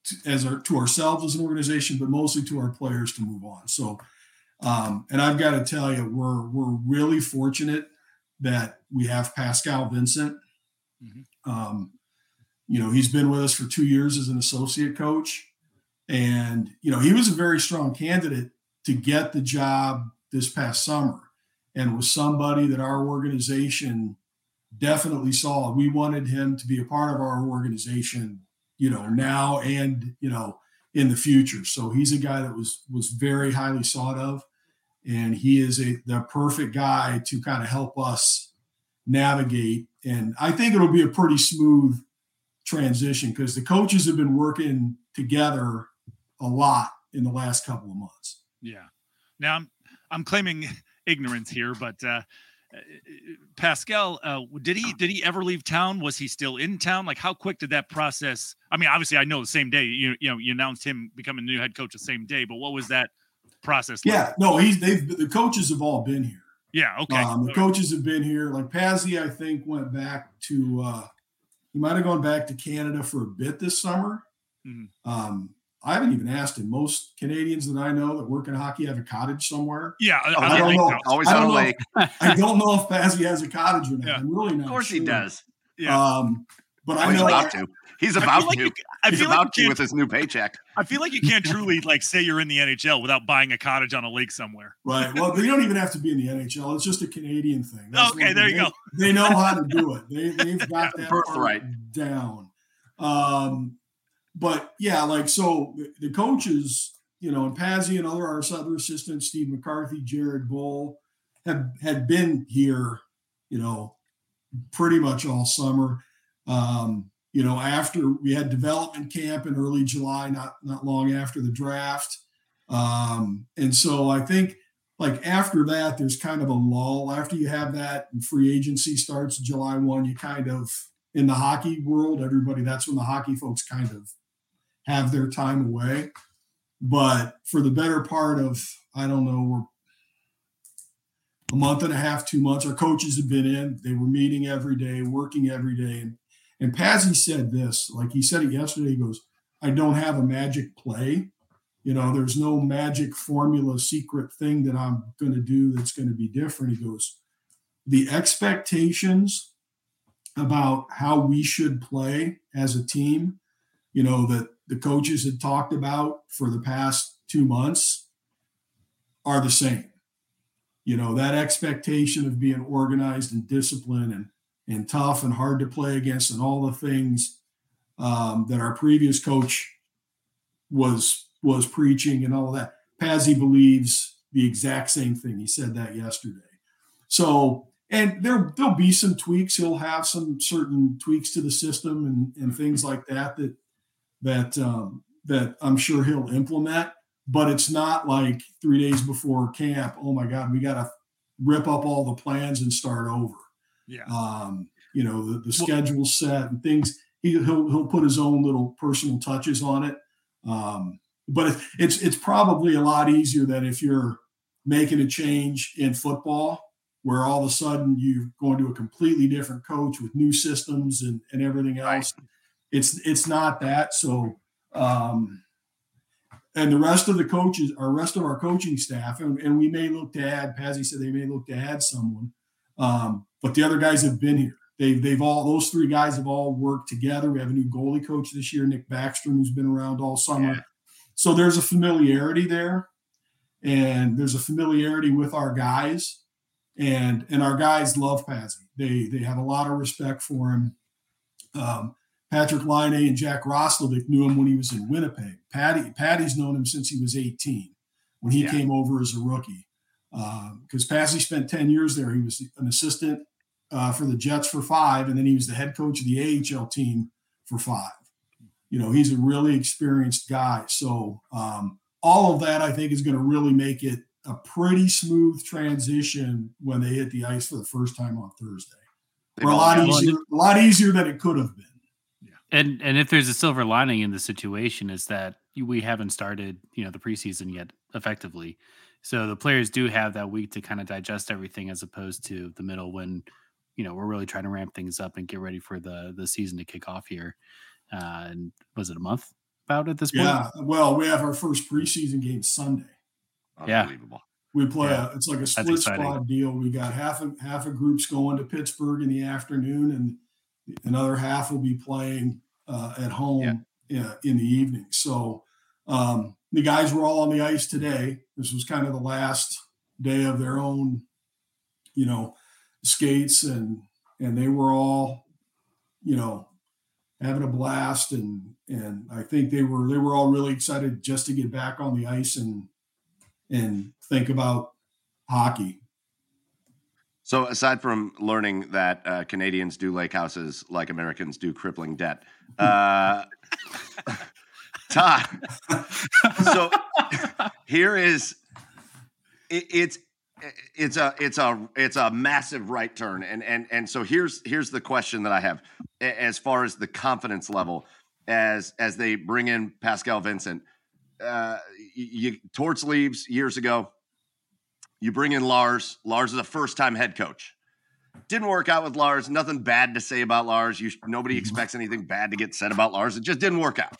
to, as our, to ourselves as an organization, but mostly to our players to move on. So, um, and I've got to tell you, we're we're really fortunate that we have Pascal Vincent. Mm-hmm. Um, you know, he's been with us for two years as an associate coach, and you know, he was a very strong candidate to get the job this past summer, and was somebody that our organization definitely saw. We wanted him to be a part of our organization you know now and you know in the future. So he's a guy that was was very highly sought of. And he is a the perfect guy to kind of help us navigate. And i think it'll be a pretty smooth transition because the coaches have been working together a lot in the last couple of months yeah now i'm i'm claiming ignorance here but uh Pascal, uh, did he did he ever leave town? Was he still in town? Like, how quick did that process? I mean, obviously, I know the same day. You you know, you announced him becoming the new head coach the same day. But what was that process? Like? Yeah, no, he's they've the coaches have all been here. Yeah, okay. Um, the okay. coaches have been here. Like Pazzi, I think went back to uh, he might have gone back to Canada for a bit this summer. Mm-hmm. Um, I haven't even asked him. Most Canadians that I know that work in hockey have a cottage somewhere. Yeah, I, I, I don't know. So. Always on a lake. If, I don't know if Pazzi has a cottage or not. Yeah. I'm really not. Of course sure. he does. Yeah. Um, but I know. Like, He's about like to. You, I He's feel about like to with his new paycheck. I feel like you can't truly like say you're in the NHL without buying a cottage on a lake somewhere. Right. Well, they don't even have to be in the NHL. It's just a Canadian thing. That's okay, there you they, go. They know how to do it. They they've got that right down. Um, but yeah, like so the, the coaches, you know, and Pazzi and other our other assistants, Steve McCarthy, Jared Boll, have had been here, you know, pretty much all summer. Um, you know, after we had development camp in early July, not not long after the draft. Um, and so I think like after that, there's kind of a lull. After you have that and free agency starts July 1, you kind of in the hockey world, everybody that's when the hockey folks kind of have their time away. But for the better part of, I don't know, we're a month and a half, two months, our coaches have been in. They were meeting every day, working every day. And and Pazzi said this, like he said it yesterday. He goes, I don't have a magic play. You know, there's no magic formula, secret thing that I'm going to do that's going to be different. He goes, the expectations about how we should play as a team, you know, that the coaches had talked about for the past two months are the same. You know, that expectation of being organized and disciplined and and tough and hard to play against and all the things um, that our previous coach was was preaching and all of that. Pazzi believes the exact same thing. He said that yesterday. So, and there there'll be some tweaks. He'll have some certain tweaks to the system and, and things like that that that um, that I'm sure he'll implement. But it's not like three days before camp. Oh my God, we got to rip up all the plans and start over. Yeah. Um, you know, the, the schedule set and things. He, he'll he'll put his own little personal touches on it. Um, but it's it's probably a lot easier than if you're making a change in football where all of a sudden you're going to a completely different coach with new systems and, and everything else. Right. It's it's not that. So um, and the rest of the coaches, our rest of our coaching staff, and, and we may look to add, Pazzi said they may look to add someone. Um, but the other guys have been here. They've they've all those three guys have all worked together. We have a new goalie coach this year, Nick Backstrom, who's been around all summer. Yeah. So there's a familiarity there, and there's a familiarity with our guys, and and our guys love Pazzi. They they have a lot of respect for him. Um, Patrik Laine and Jack Roslovic knew him when he was in Winnipeg. Patty Patty's known him since he was 18 when he yeah. came over as a rookie. Because Pazzi spent 10 years there. He was an assistant uh, for the Jets for five, and then he was the head coach of the AHL team for five. You know, he's a really experienced guy. So um, all of that, I think, is going to really make it a pretty smooth transition when they hit the ice for the first time on Thursday. Or a lot easier, a lot easier than it could have been. Yeah. And and if there's a silver lining in the situation is that we haven't started, you know, the preseason yet effectively. So the players do have that week to kind of digest everything as opposed to the middle when you know we're really trying to ramp things up and get ready for the the season to kick off here. Uh, and was it a month about at this point? Yeah. Well, we have our first preseason game Sunday. Unbelievable. Yeah. We play yeah. a, it's like a split squad deal. We got half of half of groups going to Pittsburgh in the afternoon, and another half will be playing uh, at home yeah. in, in the evening. So um, the guys were all on the ice today. This was kind of the last day of their own, you know, skates and and they were all, you know, having a blast and and I think they were they were all really excited just to get back on the ice and and think about hockey. So aside from learning that uh, Canadians do lake houses like Americans do crippling debt, uh, Todd. so here is it, it's it's a it's a it's a massive right turn. And and and so here's here's the question that i have as far as the confidence level as as they bring in pascal vincent uh you torts leaves years ago. You bring in lars. Lars is a first time head coach. Didn't work out with lars. Nothing bad to say about lars. You nobody mm-hmm. expects anything bad to get said about lars. It just didn't work out.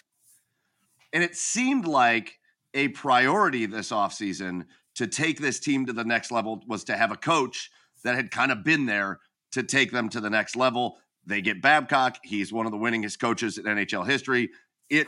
And it seemed like a priority this offseason to take this team to the next level was to have a coach that had kind of been there to take them to the next level. They get Babcock. He's one of the winningest coaches in NHL history. It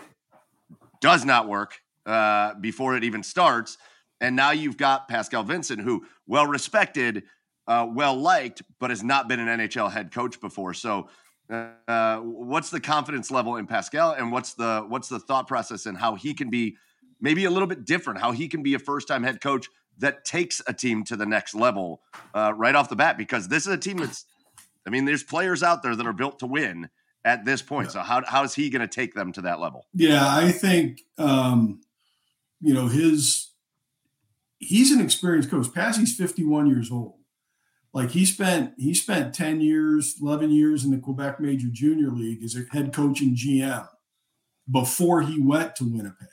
does not work uh, before it even starts. And now you've got Pascal Vincent, who well respected, uh, well liked, but has not been an NHL head coach before. So, uh, what's the confidence level in Pascal, and what's the what's the thought process and how he can be maybe a little bit different? How he can be a first time head coach that takes a team to the next level uh, right off the bat? Because this is a team that's, I mean, there's players out there that are built to win at this point. Yeah. So how how is he going to take them to that level? Yeah, I think um, you know his he's an experienced coach. Passy's 51 years old. Like he spent he spent 10 years, 11 years in the Quebec Major Junior League as a head coach and GM before he went to Winnipeg.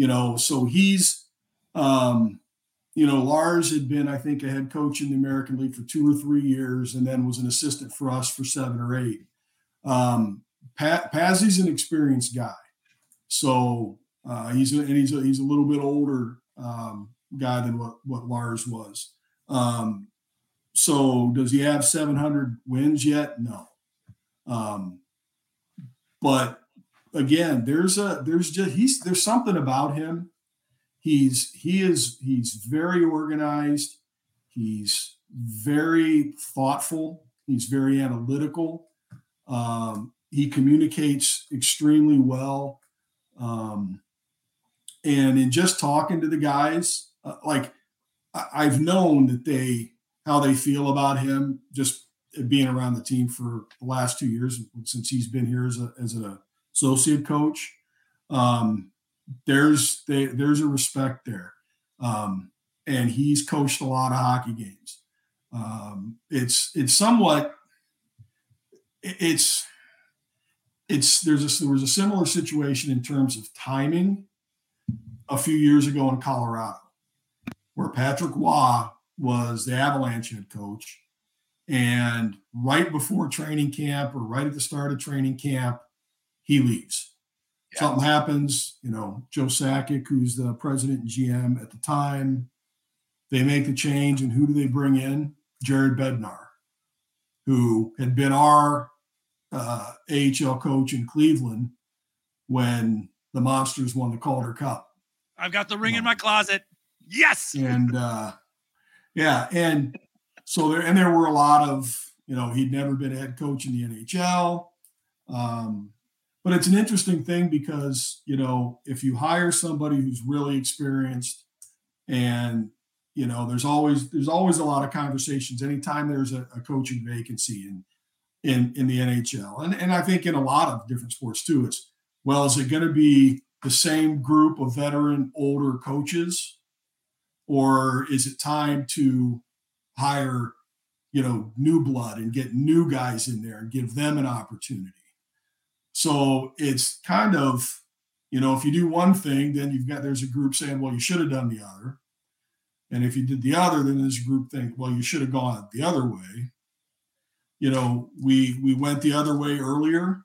You know, so he's um, you know, Lars had been, I think, a head coach in the American League for two or three years, and then was an assistant for us for seven or eight. Um, Pat, an experienced guy, so uh, he's a, and he's a, he's a little bit older um, guy than what what Lars was. Um, so does he have 700 wins yet? No. Um, but again, there's a there's just he's there's something about him. He's he is he's very organized. He's very thoughtful. He's very analytical. Um, he communicates extremely well. Um, and in just talking to the guys, uh, like I've known that they how they feel about him just being around the team for the last two years since he's been here as a as an associate coach. Um, there's they, there's a respect there, um, and he's coached a lot of hockey games. Um, it's it's somewhat it's it's there's a, there was a similar situation in terms of timing a few years ago in Colorado where Patrick Roy was the Avalanche head coach. And right before training camp or right at the start of training camp, he leaves. Yeah. Something happens, you know, Joe Sakic, who's the president and GM at the time, they make the change. And who do they bring in? Jared Bednar, who had been our uh, AHL coach in Cleveland when the Monsters won the Calder Cup. I've got the ring in my closet. Yes. And uh, yeah, and so there and there were a lot of you know he'd never been a head coach in the NHL. Um, but it's an interesting thing because you know if you hire somebody who's really experienced and you know there's always there's always a lot of conversations. Anytime there's a, a coaching vacancy in in in the NHL and and I think in a lot of different sports too it's well is it going to be the same group of veteran older coaches? Or is it time to hire you know new blood and get new guys in there and give them an opportunity so it's kind of you know if you do one thing then you've got there's a group saying well you should have done the other. And if you did the other then there's a group think well you should have gone the other way. You know we we went the other way earlier.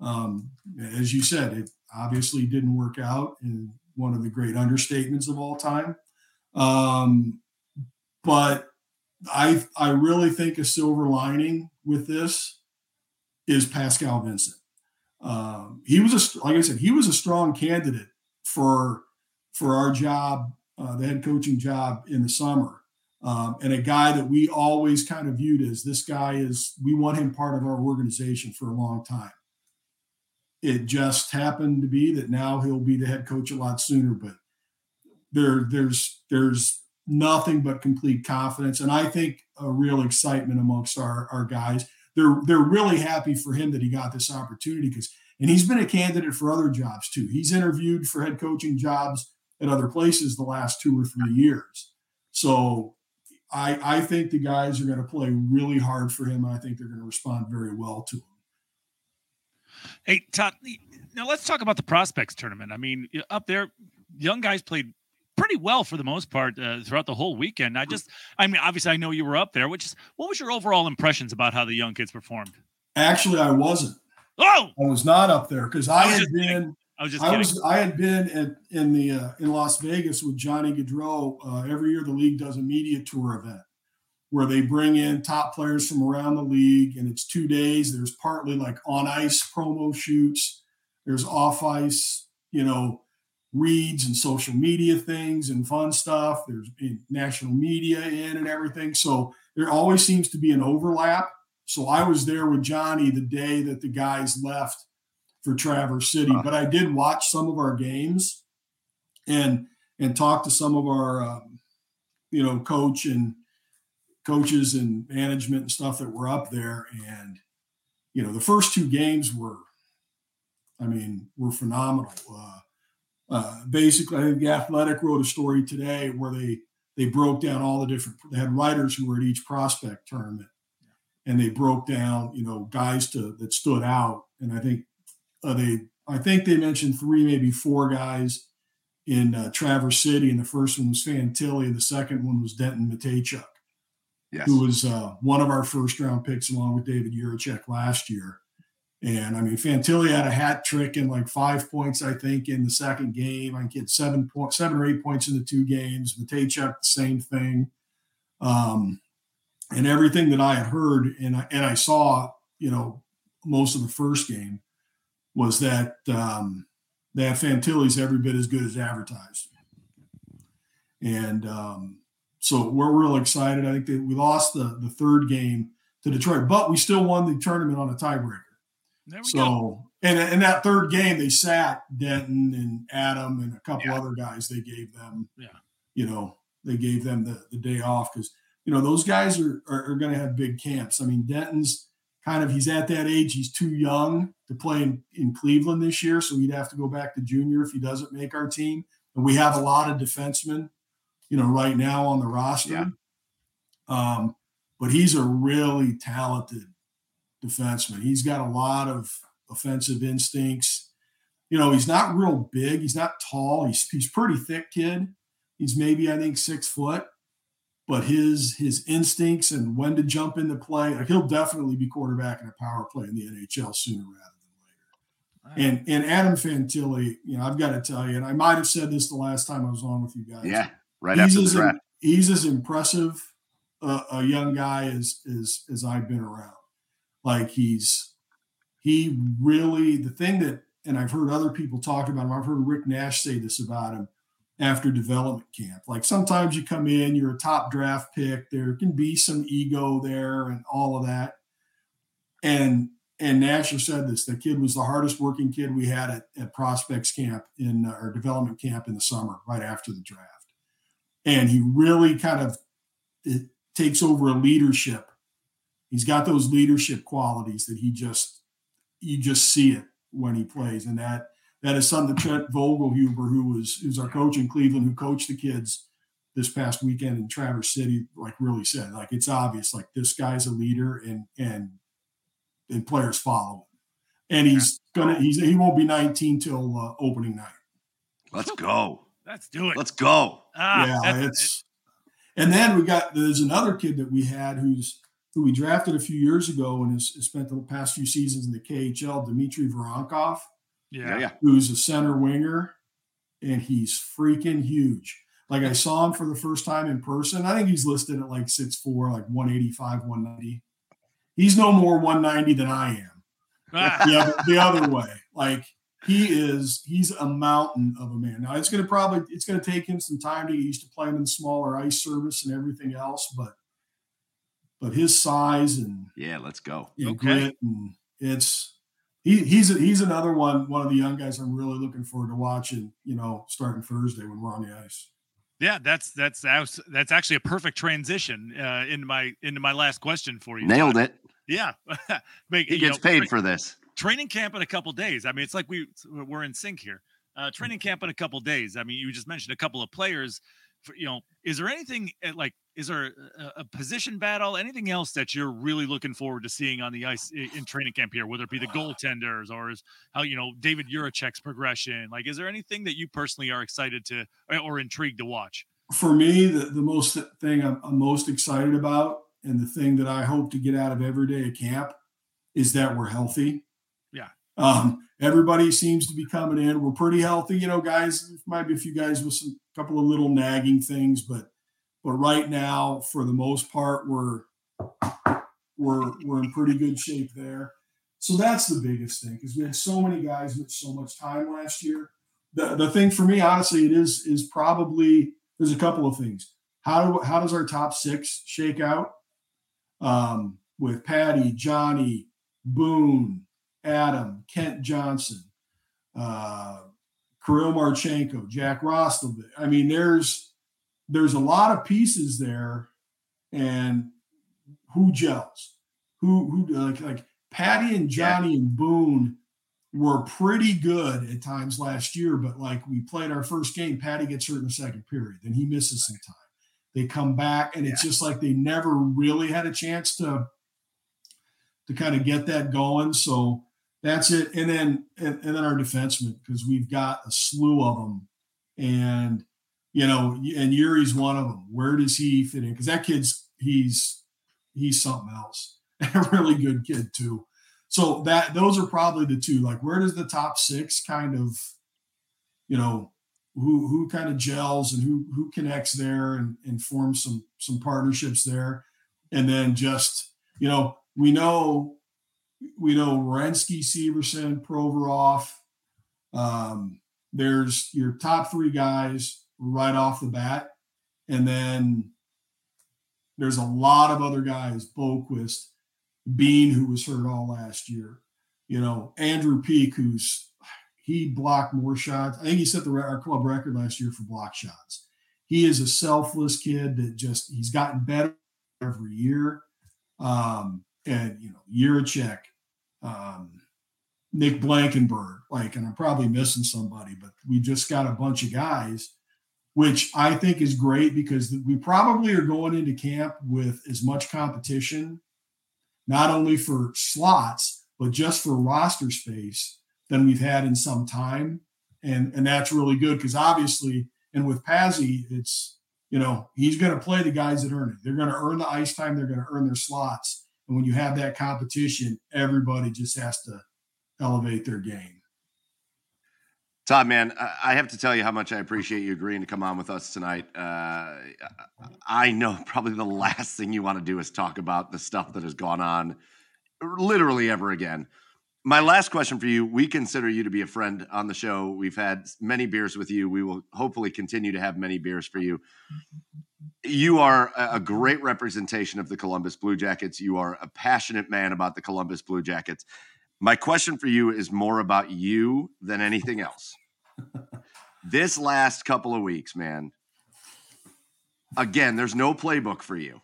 Um, as you said it obviously didn't work out in one of the great understatements of all time. Um, but I I really think a silver lining with this is Pascal Vincent. Um, he was a like I said, he was a strong candidate for for our job, uh, the head coaching job in the summer, um, and a guy that we always kind of viewed as this guy is we want him part of our organization for a long time. It just happened to be that now he'll be the head coach a lot sooner, but there there's there's nothing but complete confidence. And i think a real excitement amongst our our guys they're they're really happy for him that he got this opportunity because and he's been a candidate for other jobs too. He's interviewed for head coaching jobs at other places the last two or three years. So i i think the guys are going to play really hard for him i think they're going to respond very well to him. Hey todd now let's talk about the prospects tournament. I mean up there young guys played pretty well for the most part uh, throughout the whole weekend. I just, I mean, obviously, I know you were up there. Which is, what was your overall impressions about how the young kids performed? Actually, I wasn't. Oh, I was not up there because I, I had been. Kidding. I was just. I was. I had been at, in the uh, in Las Vegas with Johnny Gaudreau. Uh, every year, the league does a media tour event, where they bring in top players from around the league, and it's two days. There's partly like on ice promo shoots, there's off ice, you know, reads and social media things and fun stuff. There's national media in and everything. So there always seems to be an overlap. So I was there with Johnny the day that the guys left for Traverse City, but I did watch some of our games and and talk to some of our um, you know coach and coaches and management and stuff that were up there and you know the first two games were i mean were phenomenal uh, uh, basically i think the athletic wrote a story today where they they broke down all the different they had writers who were at each prospect tournament and they broke down you know guys to that stood out and i think uh, they i think they mentioned three maybe four guys in uh, Traverse City, and the first one was Fantilli, and the second one was Denton Mateychuk, yes. who was uh, one of our first round picks along with David Jiricek last year. And I mean, Fantilli had a hat trick and like five points, I think, in the second game. I get seven point, seven or eight points in the two games. Mateychuk, the same thing. Um, and everything that I had heard and I, and I saw, you know, most of the first game was that um, that Fantilli's every bit as good as advertised. And um, so we're real excited. I think that we lost the, the third game to Detroit, but we still won the tournament on a tiebreaker. So, go. and in that third game, they sat Denton and Adam and a couple yeah. other guys. They gave them, yeah. you know, they gave them the, the day off because, you know, those guys are, are, are going to have big camps. I mean, Denton's kind of he's at that age he's too young to play in, in cleveland this year so he'd have to go back to junior if he doesn't make our team and we have a lot of defensemen you know right now on the roster yeah. um, but he's a really talented defenseman he's got a lot of offensive instincts you know he's not real big he's not tall he's, he's pretty thick kid he's maybe i think six foot but his his instincts and when to jump into play, like he'll definitely be quarterback in a power play in the NHL sooner rather than later. And and Adam Fantilli, you know, I've got to tell you, and I might have said this the last time I was on with you guys. Yeah, right he's after the draft. he's as impressive a, a young guy as as as I've been around. Like he's he really the thing that, and I've heard other people talk about him. I've heard Rick Nash say this about him after development camp. Like sometimes you come in, you're a top draft pick, there can be some ego there and all of that. And and Nasher said this: the kid was the hardest working kid we had at, at prospects camp in uh, our development camp in the summer, right after the draft. And he really kind of it takes over a leadership. He's got those leadership qualities that he just you just see it when he plays, and that that is something that Trent Vogelhuber, who was who's our coach in Cleveland, who coached the kids this past weekend in Traverse City, like really said, like it's obvious, like this guy's a leader and and and players follow him. And he's gonna he's he won't be 19 till uh, opening night. Let's go. Let's do it. Let's go. Ah, yeah, it's and then we got there's another kid that we had who's who we drafted a few years ago and has, has spent the past few seasons in the KHL, Dmitry Voronkov yeah. yeah. Who's a center winger and he's freaking huge. Like I saw him for the first time in person. I think he's listed at like 6'4, like 185, 190. He's no more 190 than I am. the, other, the other way. Like he is, he's a mountain of a man. Now it's gonna probably it's gonna take him some time to get used to playing in smaller ice service and everything else, but but his size and yeah, let's go. And okay. grit and it's he, he's a, he's another one one of the young guys I'm really looking forward to watching. You know, starting Thursday when we're on the ice. Yeah, that's that's that's actually a perfect transition uh, into my into my last question for you. Nailed it. Yeah, he gets know, paid tra- for this. Training camp in a couple days. I mean, it's like we we're in sync here. Uh, training camp in a couple days. I mean, you just mentioned a couple of players. For, you know, is there anything like is there a, a, position battle anything else that you're really looking forward to seeing on the ice in training camp here whether it be the goaltenders or is how you know david Jiricek's progression? Like is there anything that you personally are excited to or intrigued to watch? For me the, the most thing I'm, I'm most excited about and the thing that i hope to get out of every day at camp is that we're healthy. Yeah. Um, everybody seems to be coming in. We're pretty healthy you know guys might be a few guys with some couple of little nagging things but but right now, for the most part, we're we're we're in pretty good shape there. So that's the biggest thing because we had so many guys with so much time last year. The the thing for me, honestly, it is is probably there's a couple of things. How do how does our top six shake out? Um, with Patty, Johnny, Boone, Adam, Kent Johnson, uh, Kirill Marchenko, Jack Roslovic. I mean, there's there's a lot of pieces there, and who gels? Who who like like Patty and Johnny yeah. and Boone were pretty good at times last year, but like we played our first game, Patty gets hurt in the second period, then he misses some time. They come back, and it's just like they never really had a chance to to kind of get that going. So that's it. And then and, and then our defensemen because we've got a slew of them, and you know, and Yuri's one of them. Where does he fit in? Because that kid's he's he's something else. a really good kid too. So that those are probably the two. Like, where does the top six kind of, you know, who who kind of gels and who who connects there and and forms some some partnerships there, and then just you know we know we know Werenski, Severson, Provorov. Um, there's your top three guys right off the bat, and then there's a lot of other guys, Boqvist, Bean, who was hurt all last year, you know, Andrew Peeke, who's he blocked more shots. I think he set the our club record last year for block shots. He is a selfless kid that just he's gotten better every year. Um, and you know, Jiricek, um, Nick Blankenburg, like, and I'm probably missing somebody, but we just got a bunch of guys which I think is great because we probably are going into camp with as much competition, not only for slots, but just for roster space than we've had in some time. And, and that's really good because obviously, and with Pazzi, it's, you know, he's going to play the guys that earn it. They're going to earn the ice time, they're going to earn their slots. And when you have that competition, everybody just has to elevate their game. Todd, man, I have to tell you how much I appreciate you agreeing to come on with us tonight. Uh, I know probably the last thing you want to do is talk about the stuff that has gone on literally ever again. My last question for you we consider you to be a friend on the show. We've had many beers with you. We will hopefully continue to have many beers for you. You are a great representation of the Columbus Blue Jackets. You are a passionate man about the Columbus Blue Jackets. My question for you is more about you than anything else. this last couple of weeks, man, again, there's no playbook for you.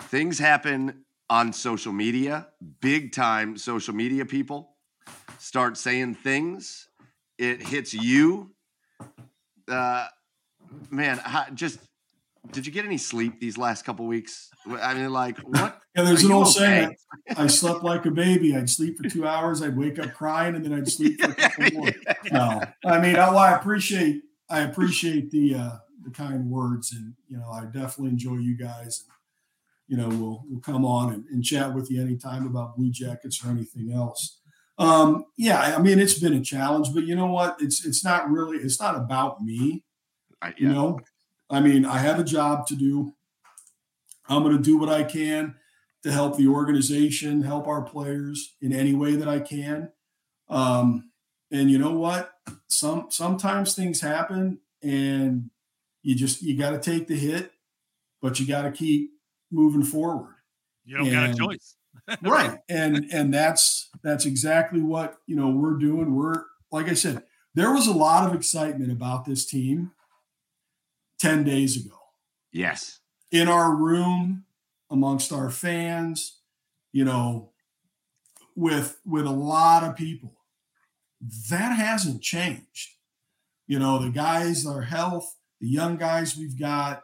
Things happen on social media, big time social media people start saying things. It hits you. Uh, man, just did you get any sleep these last couple weeks? I mean, like what? Yeah, there's an old okay? saying. I slept like a baby. I'd sleep for two hours. I'd wake up crying, and then I'd sleep for a couple more. No, I mean, I, well, I appreciate I appreciate the uh, the kind words, and you know, I definitely enjoy you guys. And, you know, we'll we'll come on and, and chat with you anytime about Blue Jackets or anything else. Um, yeah, I mean, it's been a challenge, but you know what? It's it's not really it's not about me. I, yeah. You know, I mean, I have a job to do. I'm going to do what I can to help the organization, help our players in any way that I can. Um, and you know what? Some sometimes things happen, and you just you got to take the hit, but you got to keep moving forward. You don't and, got a choice, right? And and that's that's exactly what you know we're doing. We're like I said, there was a lot of excitement about this team 10 days ago. Yes. In our room, amongst our fans, you know, with with a lot of people. That hasn't changed. You know, the guys, our health, the young guys we've got,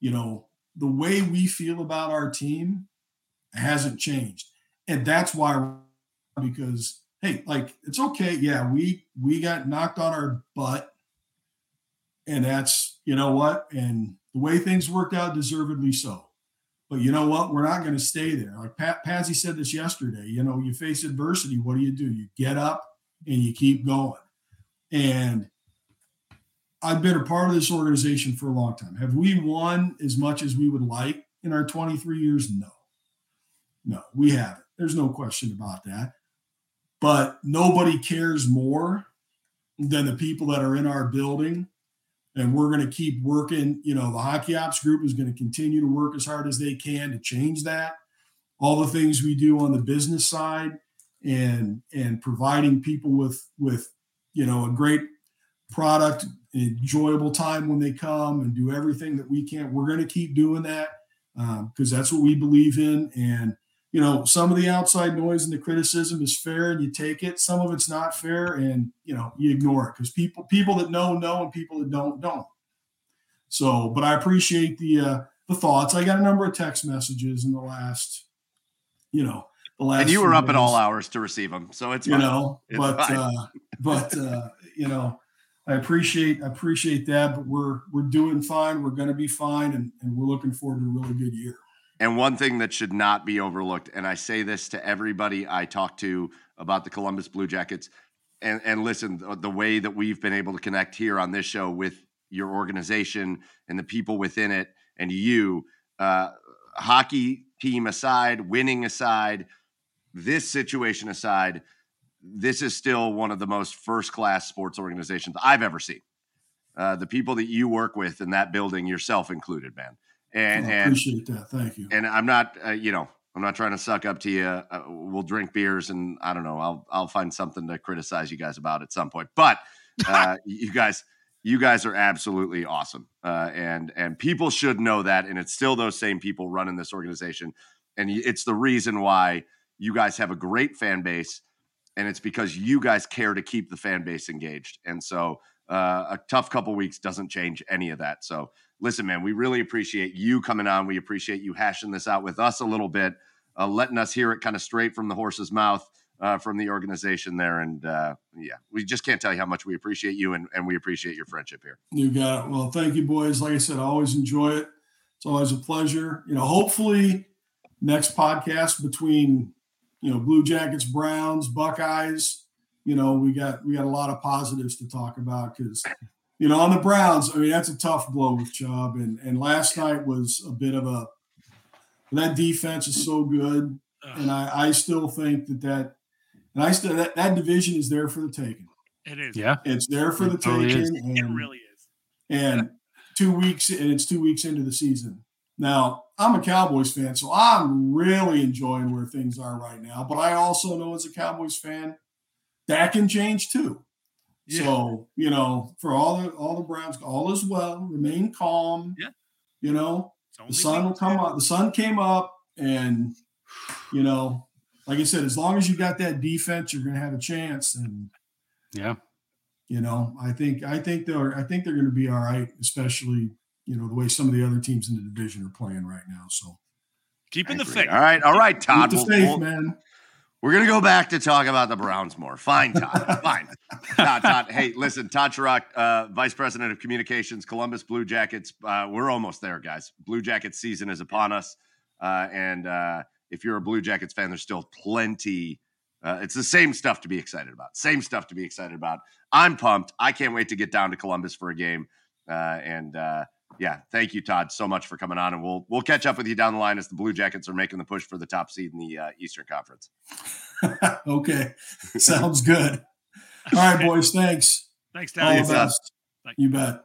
you know, the way we feel about our team hasn't changed. And that's why because hey, like it's okay. Yeah, we we got knocked on our butt and that's, you know what? And the way things worked out, deservedly so. But you know what? We're not going to stay there. Like Pat Pazzi said this yesterday. You know, you face adversity. What do you do? You get up and you keep going. And I've been a part of this organization for a long time. Have we won as much as we would like in our 23 years? No. No, we haven't. There's no question about that. But nobody cares more than the people that are in our building. And we're going to keep working. You know, the hockey ops group is going to continue to work as hard as they can to change that. All the things we do on the business side and and providing people with with you know a great product, enjoyable time when they come, and do everything that we can. We're going to keep doing that because um, that's what we believe in. And you know, some of the outside noise and the criticism is fair, and you take it. Some of it's not fair, and you know, you ignore it because people people that know know, and people that don't don't. So, but I appreciate the uh, the thoughts. I got a number of text messages in the last, you know, the last. And you were up days. at all hours to receive them, so it's you fine. know, it's but uh, but uh, you know, I appreciate I appreciate that, but we're we're doing fine. We're going to be fine, and, and we're looking forward to a really good year. And one thing that should not be overlooked, and I say this to everybody I talk to about the Columbus Blue Jackets, and and listen, the, the way that we've been able to connect here on this show with your organization and the people within it, and you, uh, hockey team aside, winning aside, this situation aside this is still one of the most first class sports organizations I've ever seen. Uh, the people that you work with in that building, yourself included, man. And, I appreciate and, that. Thank you. And I'm not, uh, you know, I'm not trying to suck up to you. Uh, we'll drink beers, and I don't know. I'll I'll find something to criticize you guys about at some point. But uh, you guys, you guys are absolutely awesome, uh, and and people should know that. And it's still those same people running this organization, and it's the reason why you guys have a great fan base and it's because you guys care to keep the fan base engaged. And so uh, a tough couple weeks doesn't change any of that. So listen, man, we really appreciate you coming on. We appreciate you hashing this out with us a little bit, uh, letting us hear it kind of straight from the horse's mouth. Uh, from the organization there. And uh, yeah, we just can't tell you how much we appreciate you and, and we appreciate your friendship here. You got it. Well, thank you, boys. Like I said, I always enjoy it. It's always a pleasure. You know, hopefully, next podcast between you know, Blue Jackets, Browns, Buckeyes. You know, we got we got a lot of positives to talk about because, you know, on the Browns, I mean, that's a tough blow with Chubb, and and last night was a bit of a. That defense is so good, and I I still think that that, and I still that that division is there for the taking. It is. Yeah, it's there for it the totally taking. And, it really is. And two weeks, and it's two weeks into the season. Now, I'm a Cowboys fan, so I'm really enjoying where things are right now. But I also know as a Cowboys fan, that can change too. Yeah. So, you know, for all the all the Browns, all is well, remain calm. Yeah. You know, the sun will come up. The sun came up, and you know, like I said, as long as you got that defense, you're gonna have a chance. And yeah, you know, I think I think they're I think they're gonna be all right, especially you know the way some of the other teams in the division are playing right now. So keeping the faith. All right, all right, Todd. Keep the faith, we'll, man. We're gonna go back to talk about the Browns more. Fine, Todd. Fine. Todd, Todd. Hey, listen, Todd Sharrock, uh, Vice President of Communications, Columbus Blue Jackets. Uh, we're almost there, guys. Blue Jackets season is upon us, uh, and uh, if you're a Blue Jackets fan, there's still plenty. Uh, it's the same stuff to be excited about. Same stuff to be excited about. I'm pumped. I can't wait to get down to Columbus for a game, uh, and yeah, thank you, Todd, so much for coming on, and we'll we'll catch up with you down the line as the Blue Jackets are making the push for the top seed in the uh, Eastern Conference. okay, sounds good. All right, boys. Thanks. Thanks, Todd. All the best. You bet.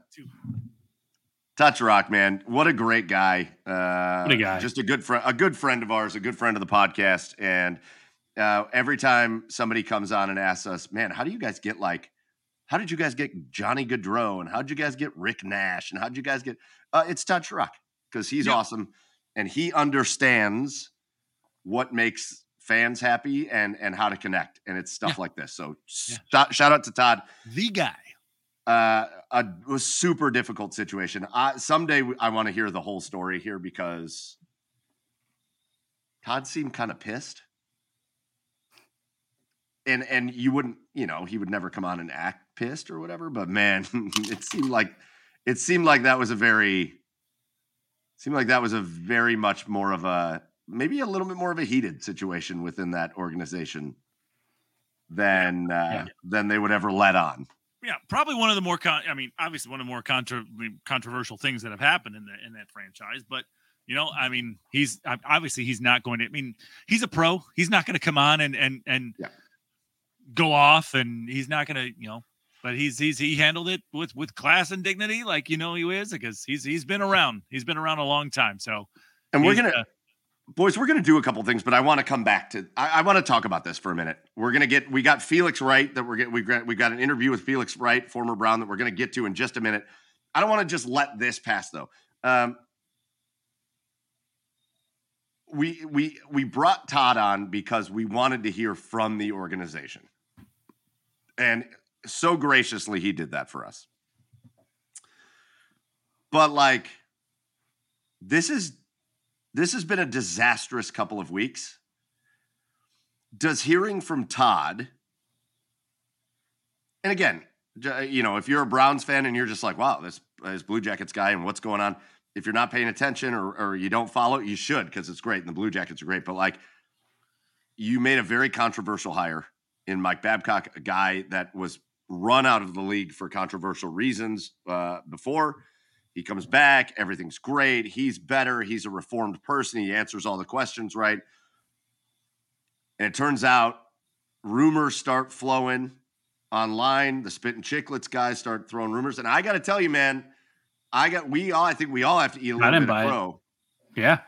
Todd Sharrock, man, what a great guy! Uh, what a guy! Just a good friend, a good friend of ours, a good friend of the podcast. And uh, every time somebody comes on and asks us, "Man, how do you guys get like how did you guys get Johnny Gaudreau? And how did you guys get Rick Nash? And how did you guys get uh, it's Todd Sharrock because he's yeah. awesome and he understands what makes fans happy and and how to connect. And it's stuff yeah. like this. So yeah. shout, shout out to Todd. The guy. Uh, a, a super difficult situation. I, someday I want to hear the whole story here because Todd seemed kind of pissed and and you wouldn't you know he would never come on and act pissed or whatever but man it seemed like it seemed like that was a very seemed like that was a very much more of a maybe a little bit more of a heated situation within that organization than uh, yeah. than they would ever let on yeah, probably one of the more con- I mean, obviously one of the more contra- controversial things that have happened in the in that franchise, but you know, I mean, he's obviously he's not going to I mean, he's a pro. He's not going to come on and and and yeah. Go off and he's not to, you know, but he's he's he handled it with with class and dignity like you know he is because he's he's been around. He's been around a long time. So and we're to uh, boys, we're to do a couple things, but I want to come back to. I, I, want to talk about this for a minute. We're to get. We got Felix Wright that we're getting. We've got. We've got an interview with Felix Wright, former Brown, that we're to get to in just a minute. I don't want to just let this pass though. Um, we we we brought Todd on because we wanted to hear from the organization, and so graciously he did that for us. But like, this is this has been a disastrous couple of weeks. Does hearing from Todd, and again, uh, you know, if you're a Browns fan and you're just like, wow, this, uh, this Blue Jackets guy and what's going on, if you're not paying attention or, or you don't follow, you should because it's great and the Blue Jackets are great. But like, you made a very controversial hire in Mike Babcock, a guy that was run out of the league for controversial reasons uh, before. He comes back, everything's great. He's better. He's a reformed person. He answers all the questions right. And it turns out rumors start flowing online. The Spittin' Chiclets guys start throwing rumors. And I got to tell you, man, I got, we all, I think we all have to eat a little bit of crow. Yeah.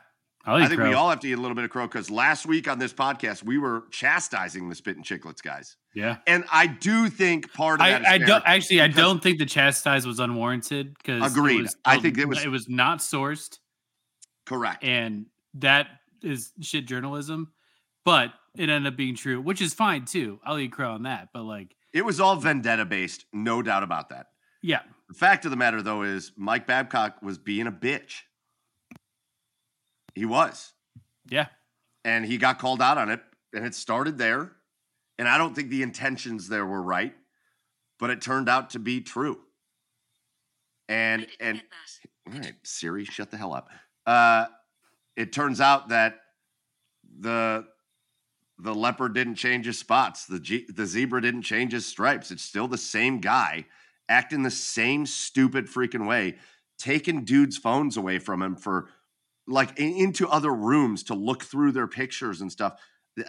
I think crow. we all have to eat a little bit of crow because last week on this podcast we were chastising the Spittin' Chiclets guys. Yeah, and I do think part of that. I, I don't actually. I don't think the chastise was unwarranted. Because agreed. Was, I think it was. It was not sourced. Correct. And that is shit journalism, but it ended up being true, which is fine too. I'll eat crow on that. But like, it was all vendetta based, no doubt about that. Yeah. The fact of the matter though is Mike Babcock was being a bitch. He was. Yeah. And he got called out on it, and it started there. And I don't think the intentions there were right, but it turned out to be true. And and all right, Siri, shut the hell up. Uh, it turns out that the the leopard didn't change his spots. The G, the zebra didn't change his stripes. It's still the same guy acting the same stupid freaking way, taking dudes' phones away from him for like into other rooms to look through their pictures and stuff.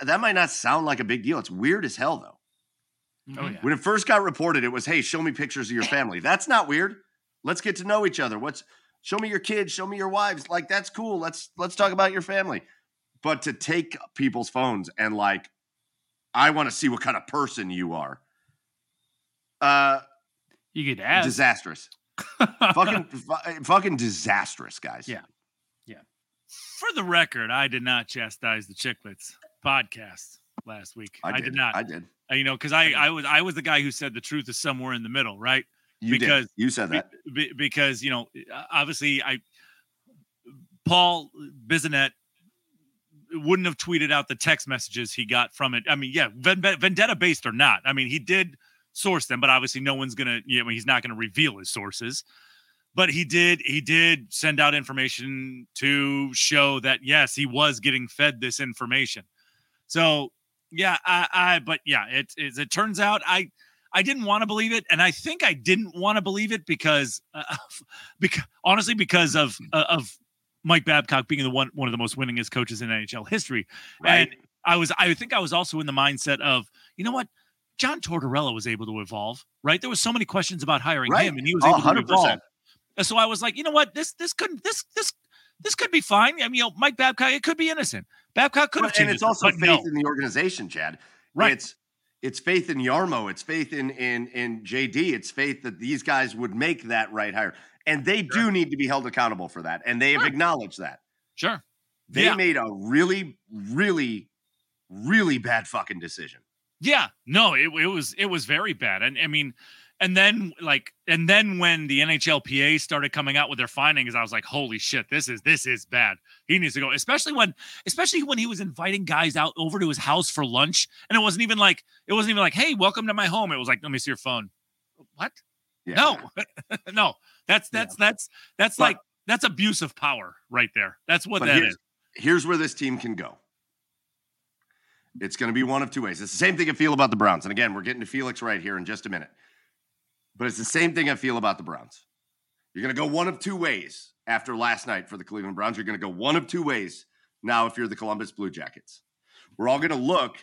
That might not sound like a big deal. It's weird as hell though. Oh, yeah. When it first got reported, it was, "Hey, show me pictures of your family." That's not weird. Let's get to know each other. What's show me your kids, show me your wives. Like that's cool. Let's let's talk about your family. But to take people's phones and like, I want to see what kind of person you are. Uh, you could ask. Disastrous. fucking, fucking disastrous, guys. Yeah for the record, I did not chastise the Chiclets podcast last week. I did, I did not. I did. Uh, you know, because I, I was I was the guy who said the truth is somewhere in the middle, right? You because did. you said that be, because you know obviously I Paul Bissonnette wouldn't have tweeted out the text messages he got from it. I mean, yeah, vendetta based or not. I mean, he did source them, but obviously no one's gonna. You know, he's not gonna reveal his sources but he did he did send out information to show that yes he was getting fed this information so yeah i i but yeah it it, it turns out i i didn't want to believe it and i think i didn't want to believe it because uh, because honestly because of uh, of mike babcock being the one one of the most winningest coaches in nhl history right. and i was i think i was also in the mindset of you know what John Tortorella was able to evolve, right? There was so many questions about hiring right. him, and he was able 100%. to evolve. And so I was like, you know what? This this couldn't this this this could be fine. I mean, you know, Mike Babcock, it could be innocent. Babcock could have And it's also faith no. in the organization, Chad. Right. It's it's faith in Jarmo. It's faith in in in JD. It's faith that these guys would make that right hire. And they sure. do need to be held accountable for that. And they have sure. acknowledged that. Sure. They yeah. made a really, really, really bad fucking decision. Yeah. No, it, it was it was very bad. And I mean, and then like and then when the NHLPA started coming out with their findings, I was like, holy shit, this is this is bad. He needs to go. Especially when especially when he was inviting guys out over to his house for lunch. And it wasn't even like it wasn't even like, hey, welcome to my home. It was like, let me see your phone. What? Yeah. No, no. That's that's yeah. that's that's but, like that's abuse of power right there. That's what that here's, is. Here's where this team can go. It's going to be one of two ways. It's the same thing I feel about the Browns. And again, we're getting to Felix right here in just a minute But it's the same thing I feel about the Browns. You're going to go one of two ways after last night for the Cleveland Browns. You're going to go one of two ways now if you're the Columbus Blue Jackets. We're all going to look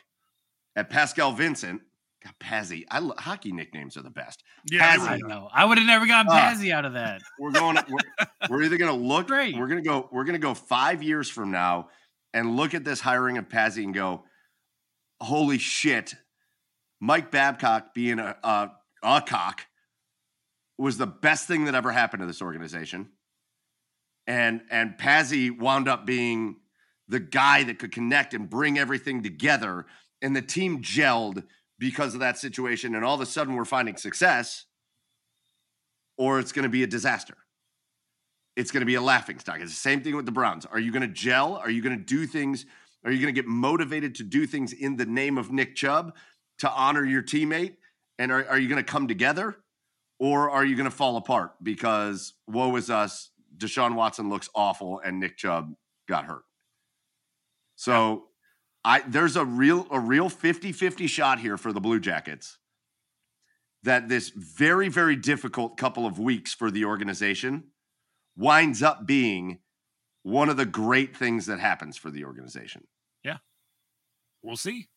at Pascal Vincent. God, Pazzy. I lo- hockey nicknames are the best. Yeah, Pazzy. I know. I would have never gotten Uh, Pazzy out of that. We're going. We're, we're either going to look. Great. We're going to go. We're going to go five years from now and look at this hiring of Pazzy and go, "Holy shit!" Mike Babcock being a a, a cock was the best thing that ever happened to this organization, and and Pazzi wound up being the guy that could connect and bring everything together, and the team gelled because of that situation, and all of a sudden we're finding success, or it's going to be a disaster it's going to be a laughing stock. It's the same thing with the Browns. Are you going to gel? Are you going to do things? Are you going to get motivated to do things in the name of Nick Chubb to honor your teammate? And are, are you going to come together or are you going to fall apart because woe is us? Deshaun Watson looks awful and Nick Chubb got hurt. So I there's a real a real 50-50 shot here for the Blue Jackets that this very very difficult couple of weeks for the organization winds up being one of the great things that happens for the organization. Yeah. We'll see.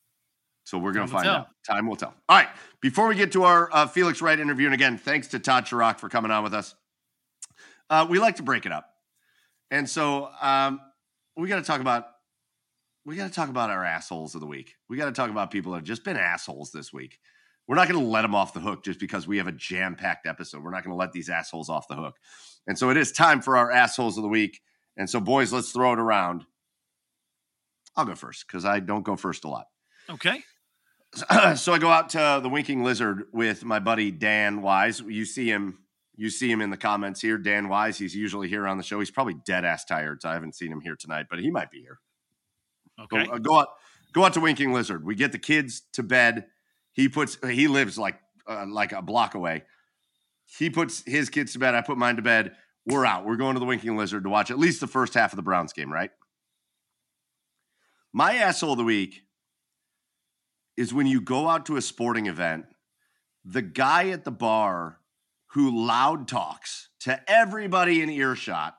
So we're going to find out. Time will tell. All right. Before we get to our uh, Felix Wright interview, and again, thanks to Todd Sharrock for coming on with us. Uh, we like to break it up, and so um, we got to talk about we got to talk about our assholes of the week. We got to talk about people that have just been assholes this week. We're not going to let them off the hook just because we have a jam packed episode. We're not going to let these assholes off the hook. And so it is time for our assholes of the week. And so, boys, let's throw it around. I'll go first because I don't go first a lot. Okay. so I go out to the Winking Lizard with my buddy Dan Wise. You see him, you see him in the comments here. Dan Wise, he's usually here on the show. He's probably dead ass tired, so I haven't seen him here tonight, but he might be here. Go, Okay. uh, go out, go out to Winking Lizard. We get the kids to bed. He puts, he lives like uh, like a block away. He puts his kids to bed. I put mine to bed. We're out. We're going to the Winking Lizard to watch at least the first half of the Browns game, right? My asshole of the week is when you go out to a sporting event, the guy at the bar who loud talks to everybody in earshot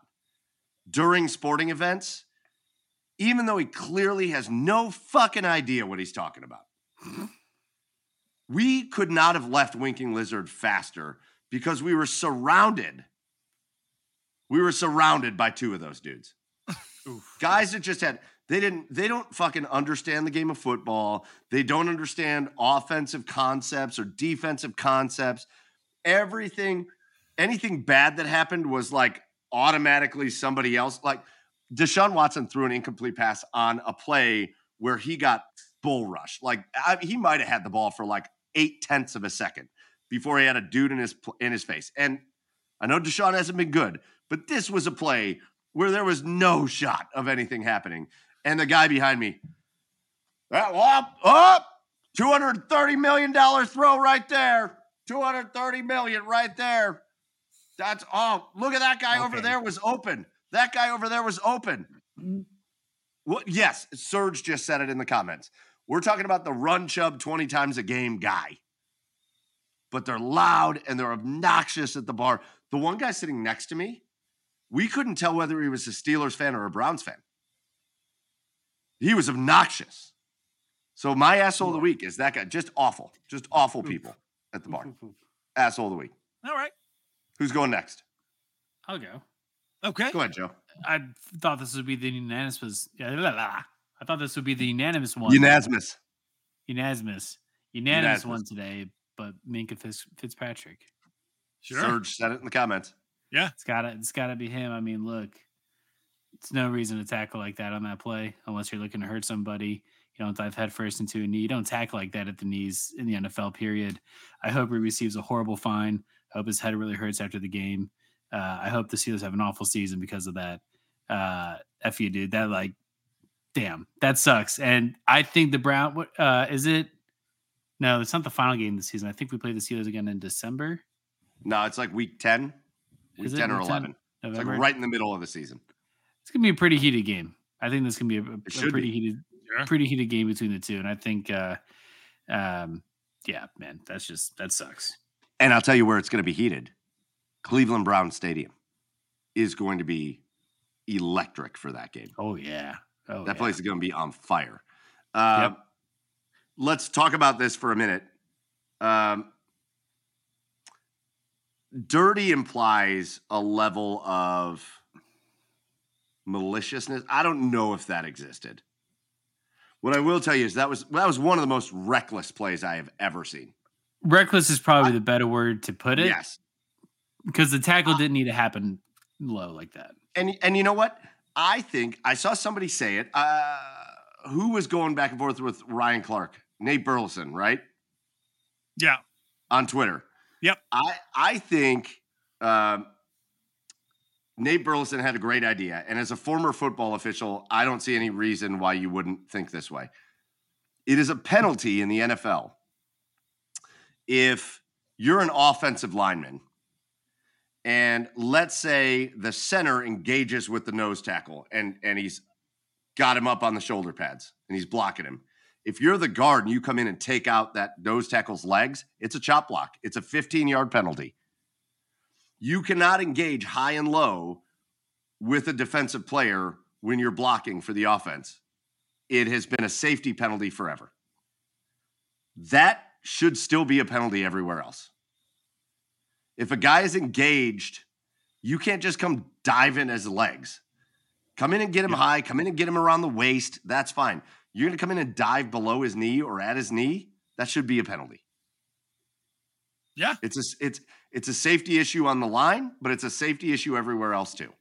during sporting events, even though he clearly has no fucking idea what he's talking about. we could not have left Winking Lizard faster because we were surrounded. We were surrounded by two of those dudes. Guys that just had they didn't they don't fucking understand the game of football. They don't understand offensive concepts or defensive concepts. Everything anything bad that happened was like automatically somebody else like Deshaun Watson threw an incomplete pass on a play where he got bull rushed. Like I, he might have had the ball for like eight tenths of a second before he had a dude in his in his face. And I know Deshaun hasn't been good, but this was a play where there was no shot of anything happening. And the guy behind me, that up, up, two hundred thirty million dollar throw right there, two hundred thirty million right there. That's oh, look at that guy over there was open. That guy over there was open. Mm-hmm. What? Yes, Serge just said it in the comments. We're talking about the run Chubb 20 times a game guy. But they're loud and they're obnoxious at the bar. The one guy sitting next to me, we couldn't tell whether he was a Steelers fan or a Browns fan. He was obnoxious. So my asshole of the week is that guy. Just awful. Just awful people at the bar. Asshole of the week. All right. Who's going next? I'll go. Okay. Go ahead, Joe. I thought this would be the unanimous. yeah, la, la, la. I thought this would be the unanimous one. Unanimous. Unanimous. Unanimous Unanimous. one today, but Minkah Fitz, Fitzpatrick. Sure. Serge said it in the comments. Yeah. It's gotta it's gotta be him. I mean, look, it's no reason to tackle like that on that play unless you're looking to hurt somebody. You don't dive headfirst into a knee. You don't tackle like that at the knees in the NFL. Period. I hope he receives a horrible fine. I hope his head really hurts after the game. Uh, I hope the Steelers have an awful season because of that. Uh, F you, dude. That like, damn, that sucks. And I think the Brown. What uh, is it? No, it's not the final game of the season. I think we play the Steelers again in December. No, it's like week 10, week 10 or week 10? 11. It's like right in the middle of the season. It's gonna be a pretty heated game. I think this can be a, a- pretty be. heated, Sure. pretty heated game between the two. And I think, uh, um, yeah, man, that's just that sucks. And I'll tell you where it's going to be heated. Cleveland Brown Stadium is going to be electric for that game. Oh yeah. Oh, that yeah. place is going to be on fire. Uh, Yep. Let's talk about this for a minute. Um, dirty implies a level of maliciousness. I don't know if that existed. What I will tell you is that was that was one of the most reckless plays I have ever seen. Reckless is probably the better word to put it. Yes. Because the tackle Uh didn't need to happen low like that. And and you know what? I think I saw somebody say it. Uh, who was going back and forth with Ryan Clark? Nate Burleson, right? Yeah. On Twitter. Yep. I I think um, Nate Burleson had a great idea, and as a former football official, I don't see any reason why you wouldn't think this way. It is a penalty in the NFL if you're an offensive lineman and let's say the center engages with the nose tackle and and he's got him up on the shoulder pads and he's blocking him. If you're the guard and you come in and take out that nose tackle's legs, it's a chop block. It's a 15 yard penalty. You cannot engage high and low with a defensive player when you're blocking for the offense. It has been a safety penalty forever. That should still be a penalty everywhere else. If a guy is engaged, you can't just come dive in his legs. Come in and get him high, come in and get him around the waist. That's fine. You're going to come in and dive below his knee or at his knee. That should be a penalty. Yeah. It's a it's it's a safety issue on the line, but it's a safety issue everywhere else too.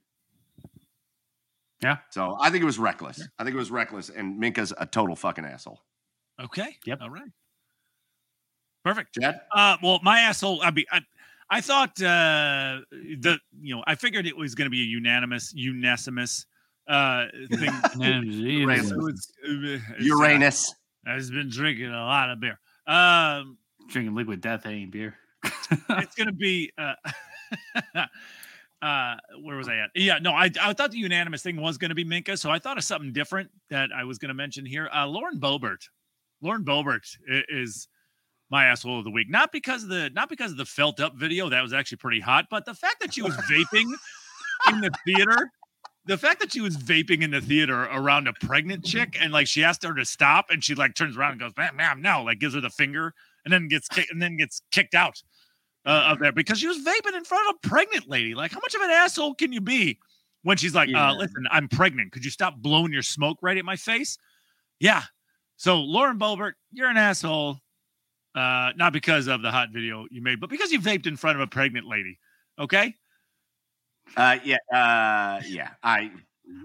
Yeah. So I think it was reckless. I think it was reckless, and Minkah's a total fucking asshole. Okay. Yep. All right. Perfect. Chad, Uh, well, my asshole. I be. I, I thought uh, the you know I figured it was going to be a unanimous, unanimous uh, thing. Uranus. It was- it's, uh, Uranus. I've been drinking a lot of beer. Um, Drinking liquid death ain't beer. It's gonna be uh, uh where was I at? Yeah, no, I I thought the unanimous thing was gonna be Minkah, so I thought of something different that I was gonna mention here. Uh Lauren Boebert. Lauren Boebert is my asshole of the week. Not because of the not because of the felt up video, that was actually pretty hot, but the fact that she was vaping in the theater. The fact that she was vaping in the theater around a pregnant chick and like she asked her to stop and she like turns around and goes, ma'am, ma'am, no, like gives her the finger and then gets kicked and then gets kicked out uh, of there because she was vaping in front of a pregnant lady. Like, how much of an asshole can you be when she's like, Yeah. uh, listen, I'm pregnant. Could you stop blowing your smoke right at my face? Yeah. So, Lauren Boebert, you're an asshole. Uh, not because of the hot video you made, but because you vaped in front of a pregnant lady. Okay. Uh, yeah, uh, yeah. I,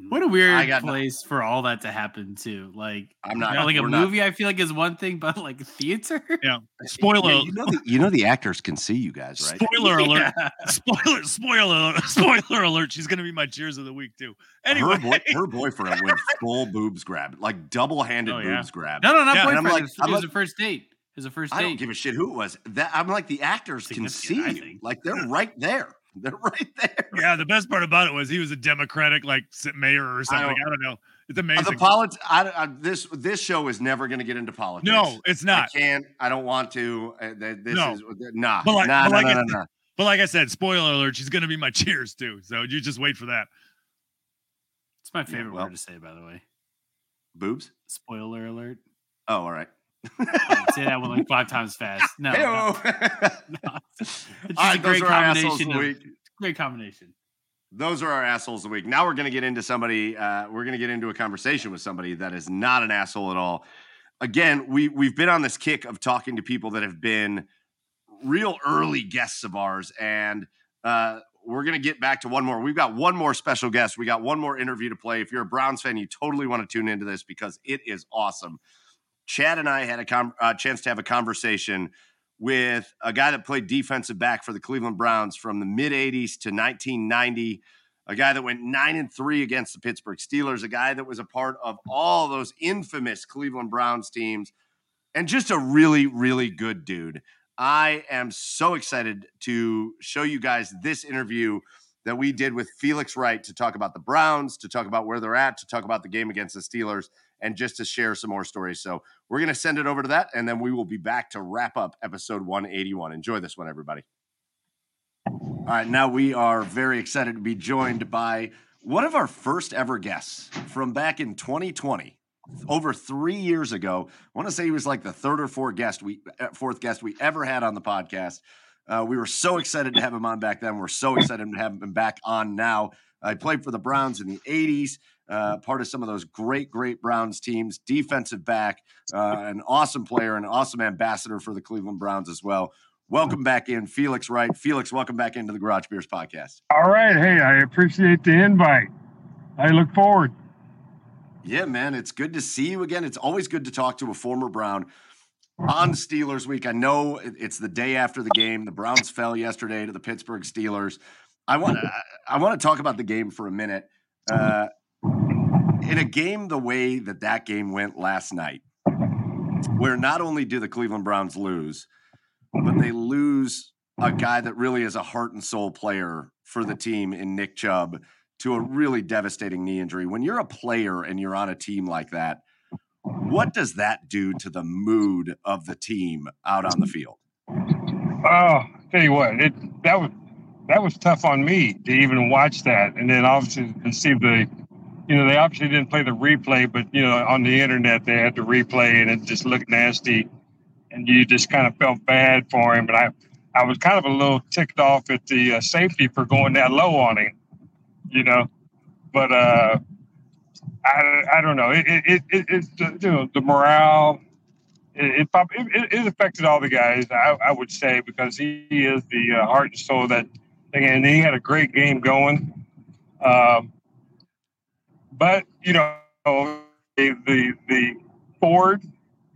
What a weird got no- place for all that to happen too. Like, I'm you not know, like a we're not- movie. I feel like is one thing, but like theater. Yeah. Spoiler. Yeah, you know, the, you know the actors can see you guys, right? Spoiler alert. Yeah. Spoiler. Spoiler. Spoiler alert. She's gonna be my cheers of the week too. Anyway. her, boy, her boyfriend went full boobs grab, like double-handed Oh, yeah. boobs grab. No, no, not Yeah, and I'm boyfriend. like- it was, I'm was like- a first date. It was a first date. I don't give a shit who it was. That I'm like the actors can see you, like they're right there. They're right there. Yeah, the best part about it was he was a Democratic like mayor or something. I don't- don't, know. It's Uh, amazing. The polit- I, I, this this show is never going to get into politics. no, it's not. I can't. I don't want to. Uh, this No. is nah, But like- nah, but nah, like nah, I nah, said- nah. But like I said, spoiler alert, she's gonna be my cheers too. So you just wait for that. It's my favorite well. word to say, by the way. Boobs. Spoiler alert. Oh, all right. Say that one like five times fast. No, no, no. It's All a those great are assholes of combination. Of, week. great combination. Those are our assholes of the week. Now we're going to get into somebody. Uh, we're going to get into a conversation with somebody that is not an asshole at all. Again, we we've been on this kick of talking to people that have been real early guests of ours, and uh, we're going to get back to one more. We've got one more special guest. We got one more interview to play. If you're a Browns fan, you totally want to tune into this because it is awesome. Chad and I had a com- uh, chance to have a conversation with a guy that played defensive back for the Cleveland Browns from the mid 80s to 1990, a guy that went 9 and 3 against the Pittsburgh Steelers, a guy that was a part of all those infamous Cleveland Browns teams, and just a really, really good dude. I am so excited to show you guys this interview that we did with Felix Wright to talk about the Browns, to talk about where they're at, to talk about the game against the Steelers, and just to share some more stories. So we're going to send it over to that, and then we will be back to wrap up episode 181. Enjoy this one, everybody. All right, now we are very excited to be joined by one of our first ever guests from back in 2020 over three years ago. I want to say he was like the third or fourth guest we uh, fourth guest we ever had on the podcast. Uh, we were so excited to have him on back then. We're so excited to have him back on now. I played for the Browns in the 80s, uh, part of some of those great, great Browns teams, defensive back, uh, an awesome player, an awesome ambassador for the Cleveland Browns as well. Welcome back in, Felix Wright. Felix, welcome back into the Garage Beers podcast. All right. Hey, I appreciate the invite. I look forward. Yeah, man, it's good to see you again. It's always good to talk to a former Brown on Steelers week. I know it's the day after the game. The Browns fell yesterday to the Pittsburgh Steelers. I want to I want to talk about the game for a minute. Uh, in a mm-hmm. game the way that that game went last night, where not only do the Cleveland Browns lose, but they lose a guy that really is a heart and soul player for the team in Nick Chubb to a really devastating knee injury. When you're a player and you're on a team like that, what does that do to the mood of the team out on the field? Oh, tell you what, it that was that was tough on me to even watch that, and then obviously to see the, you know, they obviously didn't play the replay, but you know, on the internet they had the replay, and it just looked nasty, and you just kind of felt bad for him. But I, I was kind of a little ticked off at the uh, safety for going that low on him, you know, but uh, I, I don't know. It it it, it you know the morale. It, it, it, affected all the guys, I, I would say, because he is the uh, heart and soul that and he had a great game going. Um, but you know, the the, the Ford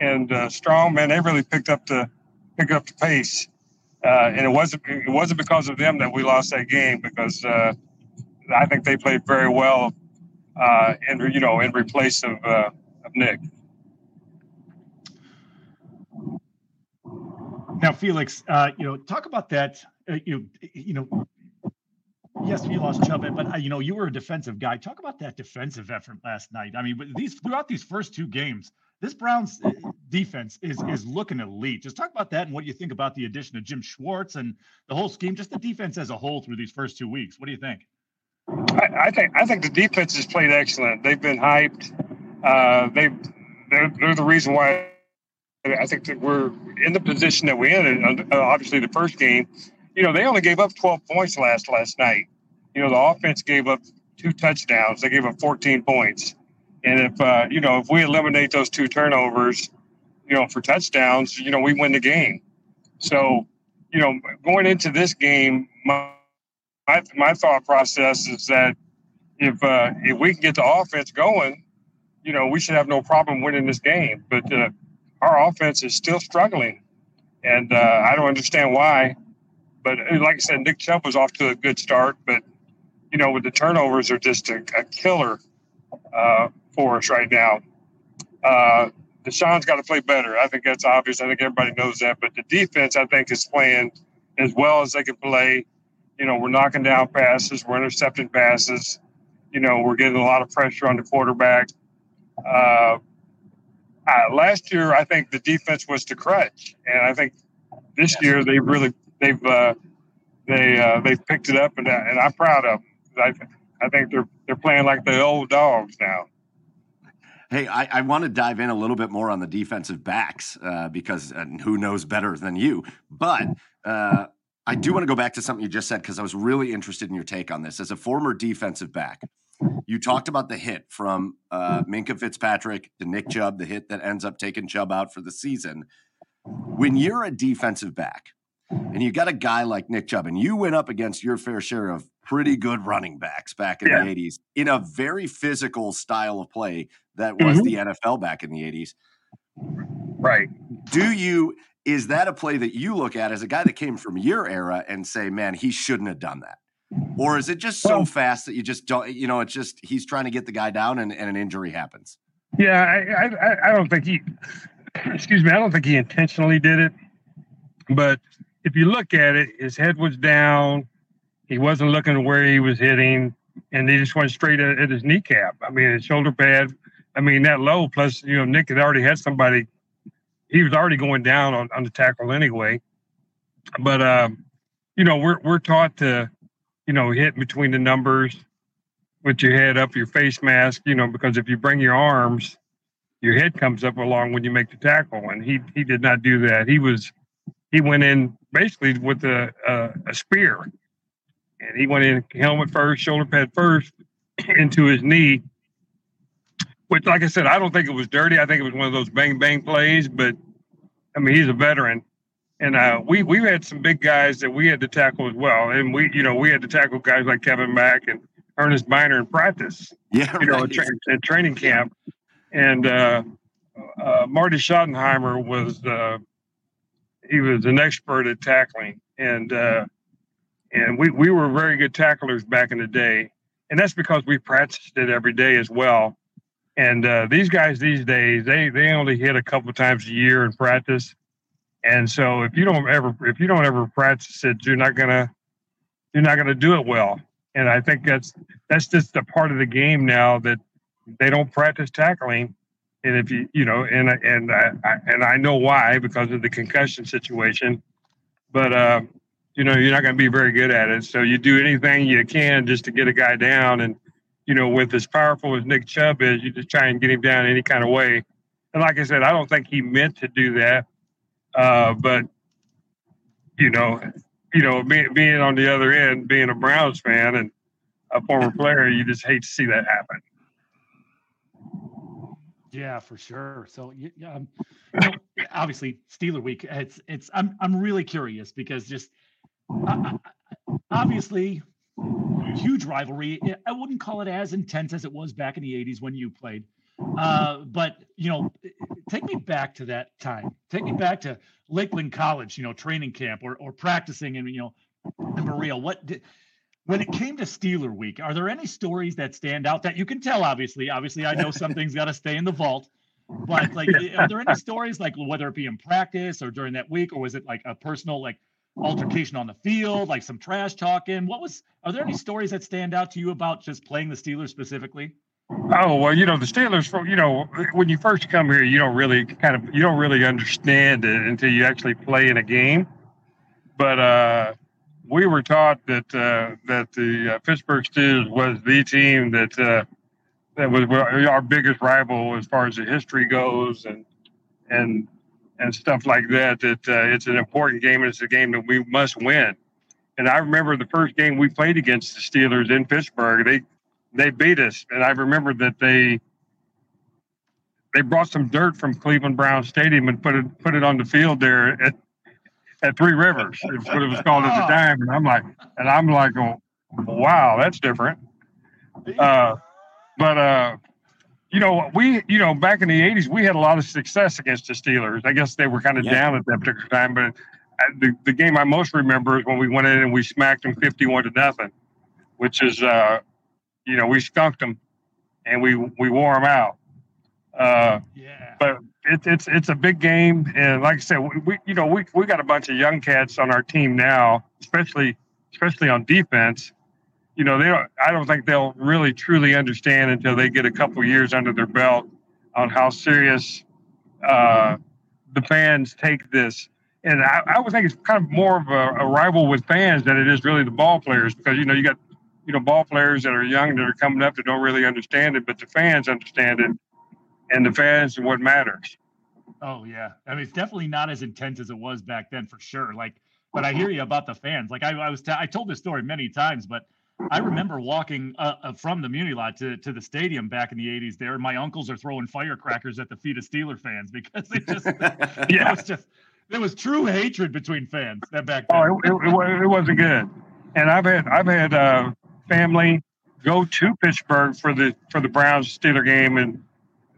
and uh, Strong man, they really picked up the pick up the pace, uh, and it wasn't it wasn't because of them that we lost that game because uh, I think they played very well uh, in you know in replace of uh, of Nick. Now, Felix, uh, you know, talk about that. Uh, you you know, yes, we lost Chubb, but uh, you know, you were a defensive guy. Talk about that defensive effort last night. I mean, these throughout these first two games, this Browns uh, defense is is looking elite. Just talk about that and what you think about the addition of Jim Schwartz and the whole scheme, just the defense as a whole through these first two weeks. What do you think? I, I, think I think the defense has played excellent. They've been hyped. Uh, they they're, they're, the reason why I think that we're in the position that we're in. Uh, obviously, the first game, you know, they only gave up 12 points last last night. You know, the offense gave up two touchdowns. They gave up 14 points. And if uh, you know, if we eliminate those two turnovers, you know, for touchdowns, you know, we win the game. So, you know, going into this game, my my, my thought process is that if uh, if we can get the offense going, you know, we should have no problem winning this game. But uh, our offense is still struggling, and uh, I don't understand why. But uh, like I said, Nick Chubb was off to a good start, but you know, with the turnovers are just a, a killer uh, for us right now. Uh, Deshaun's got to play better. I think that's obvious. I think everybody knows that. But the defense, I think, is playing as well as they can play you know, we're knocking down passes, we're intercepting passes. You know, we're getting a lot of pressure on the quarterback. Uh, uh, last year, I think the defense was the crutch, and I think this yes. year they really they've uh, they uh, they've picked it up, and, and I'm proud of them. I, I think they're they're playing like the old dogs now. Hey, I, I, want to dive in a little bit more on the defensive backs uh, because who knows better than you? But uh, I do want to go back to something you just said because I was really interested in your take on this. As a former defensive back, you talked about the hit from uh, Minkah Fitzpatrick to Nick Chubb, the hit that ends up taking Chubb out for the season. When you're a defensive back and you got a guy like Nick Chubb, and you went up against your fair share of pretty good running backs back in yeah. the 80s in a very physical style of play that was mm-hmm. the NFL back in the 80s. Right. Do you is that a play that you look at as a guy that came from your era and say, man, he shouldn't have done that? Or is it just so well, fast that you just don't, you know, it's just he's trying to get the guy down and, and an injury happens? Yeah, I, I, I don't think he, excuse me, I don't think he intentionally did it. But if you look at it, his head was down. He wasn't looking where he was hitting, and he just went straight at, at his kneecap. I mean, his shoulder pad. I mean, that low. Plus, you know, Nick had already had somebody. He was already going down on, on the tackle anyway. But um, you know, we're we're taught to, you know, hit between the numbers with your head up, your face mask. You know, because if you bring your arms, your head comes up along when you make the tackle, and he he did not do that. He was he went in basically with a a, a spear, and he went in helmet first, shoulder pad first, into his knee. Which, like I said, I don't think it was dirty. I think it was one of those bang bang plays. But I mean, he's a veteran, and uh, we we've had some big guys that we had to tackle as well. And we, you know, we had to tackle guys like Kevin Mack and Ernest Byner in practice. Yeah, you know, right. tra- in training camp. And uh, uh, Marty Schottenheimer was uh, he was an expert at tackling, and uh, and we we were very good tacklers back in the day, and that's because we practiced it every day as well. And uh, these guys these days, they they only hit a couple times a year in practice, and so if you don't ever if you don't ever practice it, you're not gonna you're not gonna do it well. And I think that's that's just a part of the game now that they don't practice tackling. And if you you know and and I, I and I know why because of the concussion situation, but uh, you know you're not going to be very good at it. So you do anything you can just to get a guy down and you know, with as powerful as Nick Chubb is, you just try and get him down any kind of way. And like I said, I don't think he meant to do that. Uh, but you know, you know, being, being on the other end, being a Browns fan and a former player, you just hate to see that happen. Yeah, for sure. So, um, you know, obviously, Steeler Week. It's it's. I'm I'm really curious because just uh, obviously huge rivalry. I wouldn't call it as intense as it was back in the 80s when you played. Uh, but, you know, take me back to that time. Take me back to Lakeland College, you know, training camp or, or practicing and, you know, in Berea. What did, when it came to Steeler Week, are there any stories that stand out that you can tell? Obviously, obviously, I know something's got to stay in the vault. But like, are there any stories like whether it be in practice or during that week, or was it like a personal like altercation on the field, like some trash talking? What was? Are there any stories that stand out to you about just playing the Steelers specifically? Oh well, you know the Steelers. You know when you first come here, you don't really kind of you don't really understand it until you actually play in a game. But uh, we were taught that uh, that the uh, Pittsburgh Steelers was the team that uh, that was our biggest rival as far as the history goes, and and and stuff like that. That uh, it's an important game and it's a game that we must win. And I remember the first game we played against the Steelers in Pittsburgh. They they beat us, and I remember that they they brought some dirt from Cleveland Brown Stadium and put it put it on the field there at at Three Rivers. It's what it was called at the time. And I'm like, and I'm like, oh, wow, that's different. Uh, but uh, you know, we, you know, back in the 80s, we had a lot of success against the Steelers. I guess they were kind of yeah. down at that particular time, but the, the game I most remember is when we went in and we smacked them 51 to nothing, which is, uh, you know, we skunked them and we, we wore them out. Uh, yeah. But it, it's it's a big game, and like I said, we, we you know we we got a bunch of young cats on our team now, especially especially on defense, you know, they don't, I don't think they'll really truly understand until they get a couple years under their belt on how serious uh, the fans take this. And I, I, would think it's kind of more of a, a, rival with fans than it is really the ball players because, you know, you got, you know, ball players that are young that are coming up that don't really understand it, but the fans understand it. And the fans what matters. Oh, yeah. I mean, it's definitely not as intense as it was back then for sure. Like, but I hear you about the fans. Like I, I was, t- I told this story many times, but I remember walking uh, uh, from the Muni lot to, to the stadium back in the 80s there. My uncles are throwing firecrackers at the feet of Steeler fans because it just, yeah. it was just, there was true hatred between fans that back then. Oh, it, it, it wasn't good. And I've had, I've had uh, family go to Pittsburgh for the, for the Browns Steeler game and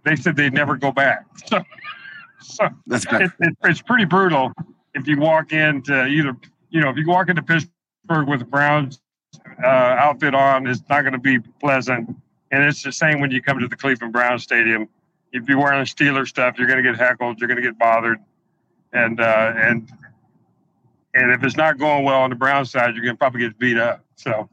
they said they'd never go back. So, so That's it, it, it's pretty brutal if you walk into either, you know, if you walk into Pittsburgh with the Browns uh, outfit on is not going to be pleasant. And it's the same when you come to the Cleveland Brown Stadium. If you're wearing Steeler stuff, you're going to get heckled. You're going to get bothered, and uh, and and if it's not going well on the Brown side, you're going to probably get beat up. So.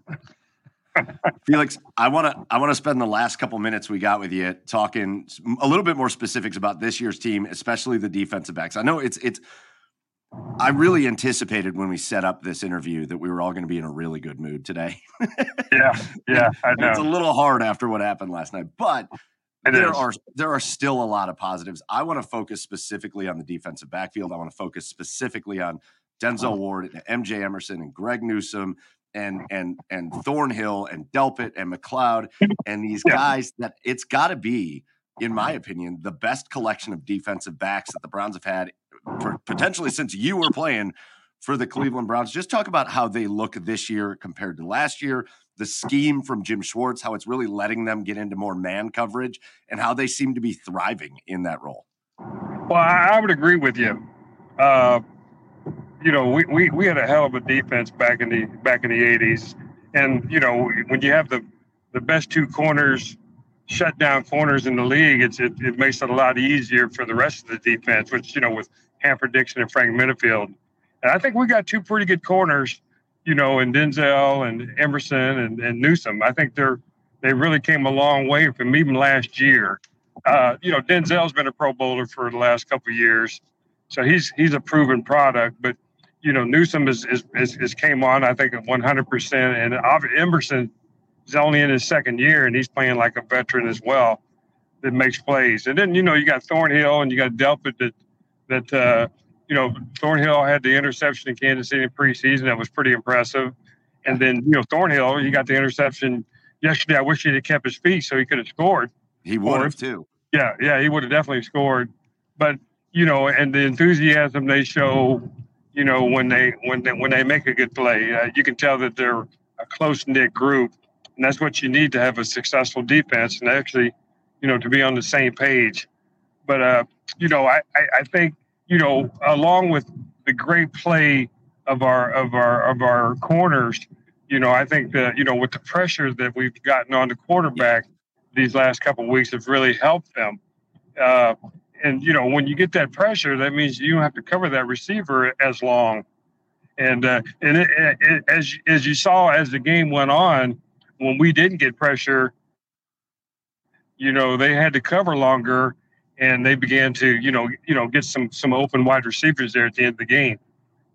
Felix, I want to I want to spend the last couple minutes we got with you talking a little bit more specifics about this year's team, especially the defensive backs. I know it's it's I really anticipated when we set up this interview that we were all going to be in a really good mood today. yeah, yeah, I know. It's a little hard after what happened last night, but it there is. are there are still a lot of positives. I want to focus specifically on the defensive backfield. I want to focus specifically on Denzel Ward, and MJ Emerson, and Greg Newsome, and and and Thornhill, and Delpit, and McLeod, and these guys that it's got to be, in my opinion, the best collection of defensive backs that the Browns have had for potentially since you were playing for the Cleveland Browns. Just talk about how they look this year compared to last year, the scheme from Jim Schwartz, how it's really letting them get into more man coverage, and how they seem to be thriving in that role. Well, I would agree with you. Uh, you know, we, we, we had a hell of a defense back in the back in the '80s, and you know, when you have the the best two corners shut down corners in the league, it's it, it makes it a lot easier for the rest of the defense. Which you know, with Hanford Dixon and Frank Minnifield, and I think we got two pretty good corners. You know, and Denzel and Emerson and, and Newsome. I think they're they really came a long way from even last year. Uh, you know, Denzel's been a Pro Bowler for the last couple of years, so he's he's a proven product. But you know, Newsome is, is, is, is came on, I think, at 100%. And Emerson is only in his second year, and he's playing like a veteran as well that makes plays. And then, you know, you got Thornhill and you got Delpit that, that uh, you know, Thornhill had the interception in Kansas City in preseason. That was pretty impressive. And then, you know, Thornhill, he got the interception yesterday. I wish he had kept his feet so he could have scored. He would have, too. Yeah, yeah, he would have definitely scored. But, you know, and the enthusiasm they show you know, when they when they when they make a good play, uh, you can tell that they're a close knit group, and that's what you need to have a successful defense, and actually, you know, to be on the same page. But uh, you know, I, I, I think you know, along with the great play of our of our of our corners, you know, I think that you know with the pressure that we've gotten on the quarterback these last couple of weeks have really helped them. Uh, and you know when you get that pressure, that means you don't have to cover that receiver as long. And uh, and it, it, as as you saw as the game went on, when we didn't get pressure, you know they had to cover longer, and they began to you know you know get some some open wide receivers there at the end of the game.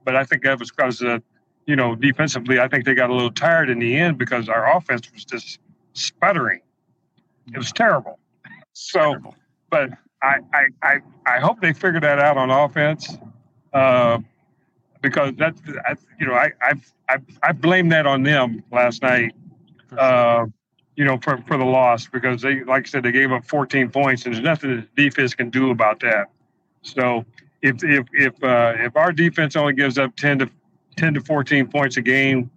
But I think that was because uh, you know defensively, I think they got a little tired in the end because our offense was just sputtering. It was terrible. So, terrible. but I, I, I, I hope they figure that out on offense uh, because that's, I, you know, I, I, I, I blame that on them last night, uh, you know, for, for the loss because they, like I said, they gave up 14 points and there's nothing the defense can do about that. So if, if, if, uh, if our defense only gives up 10 to 10 to 14 points a game,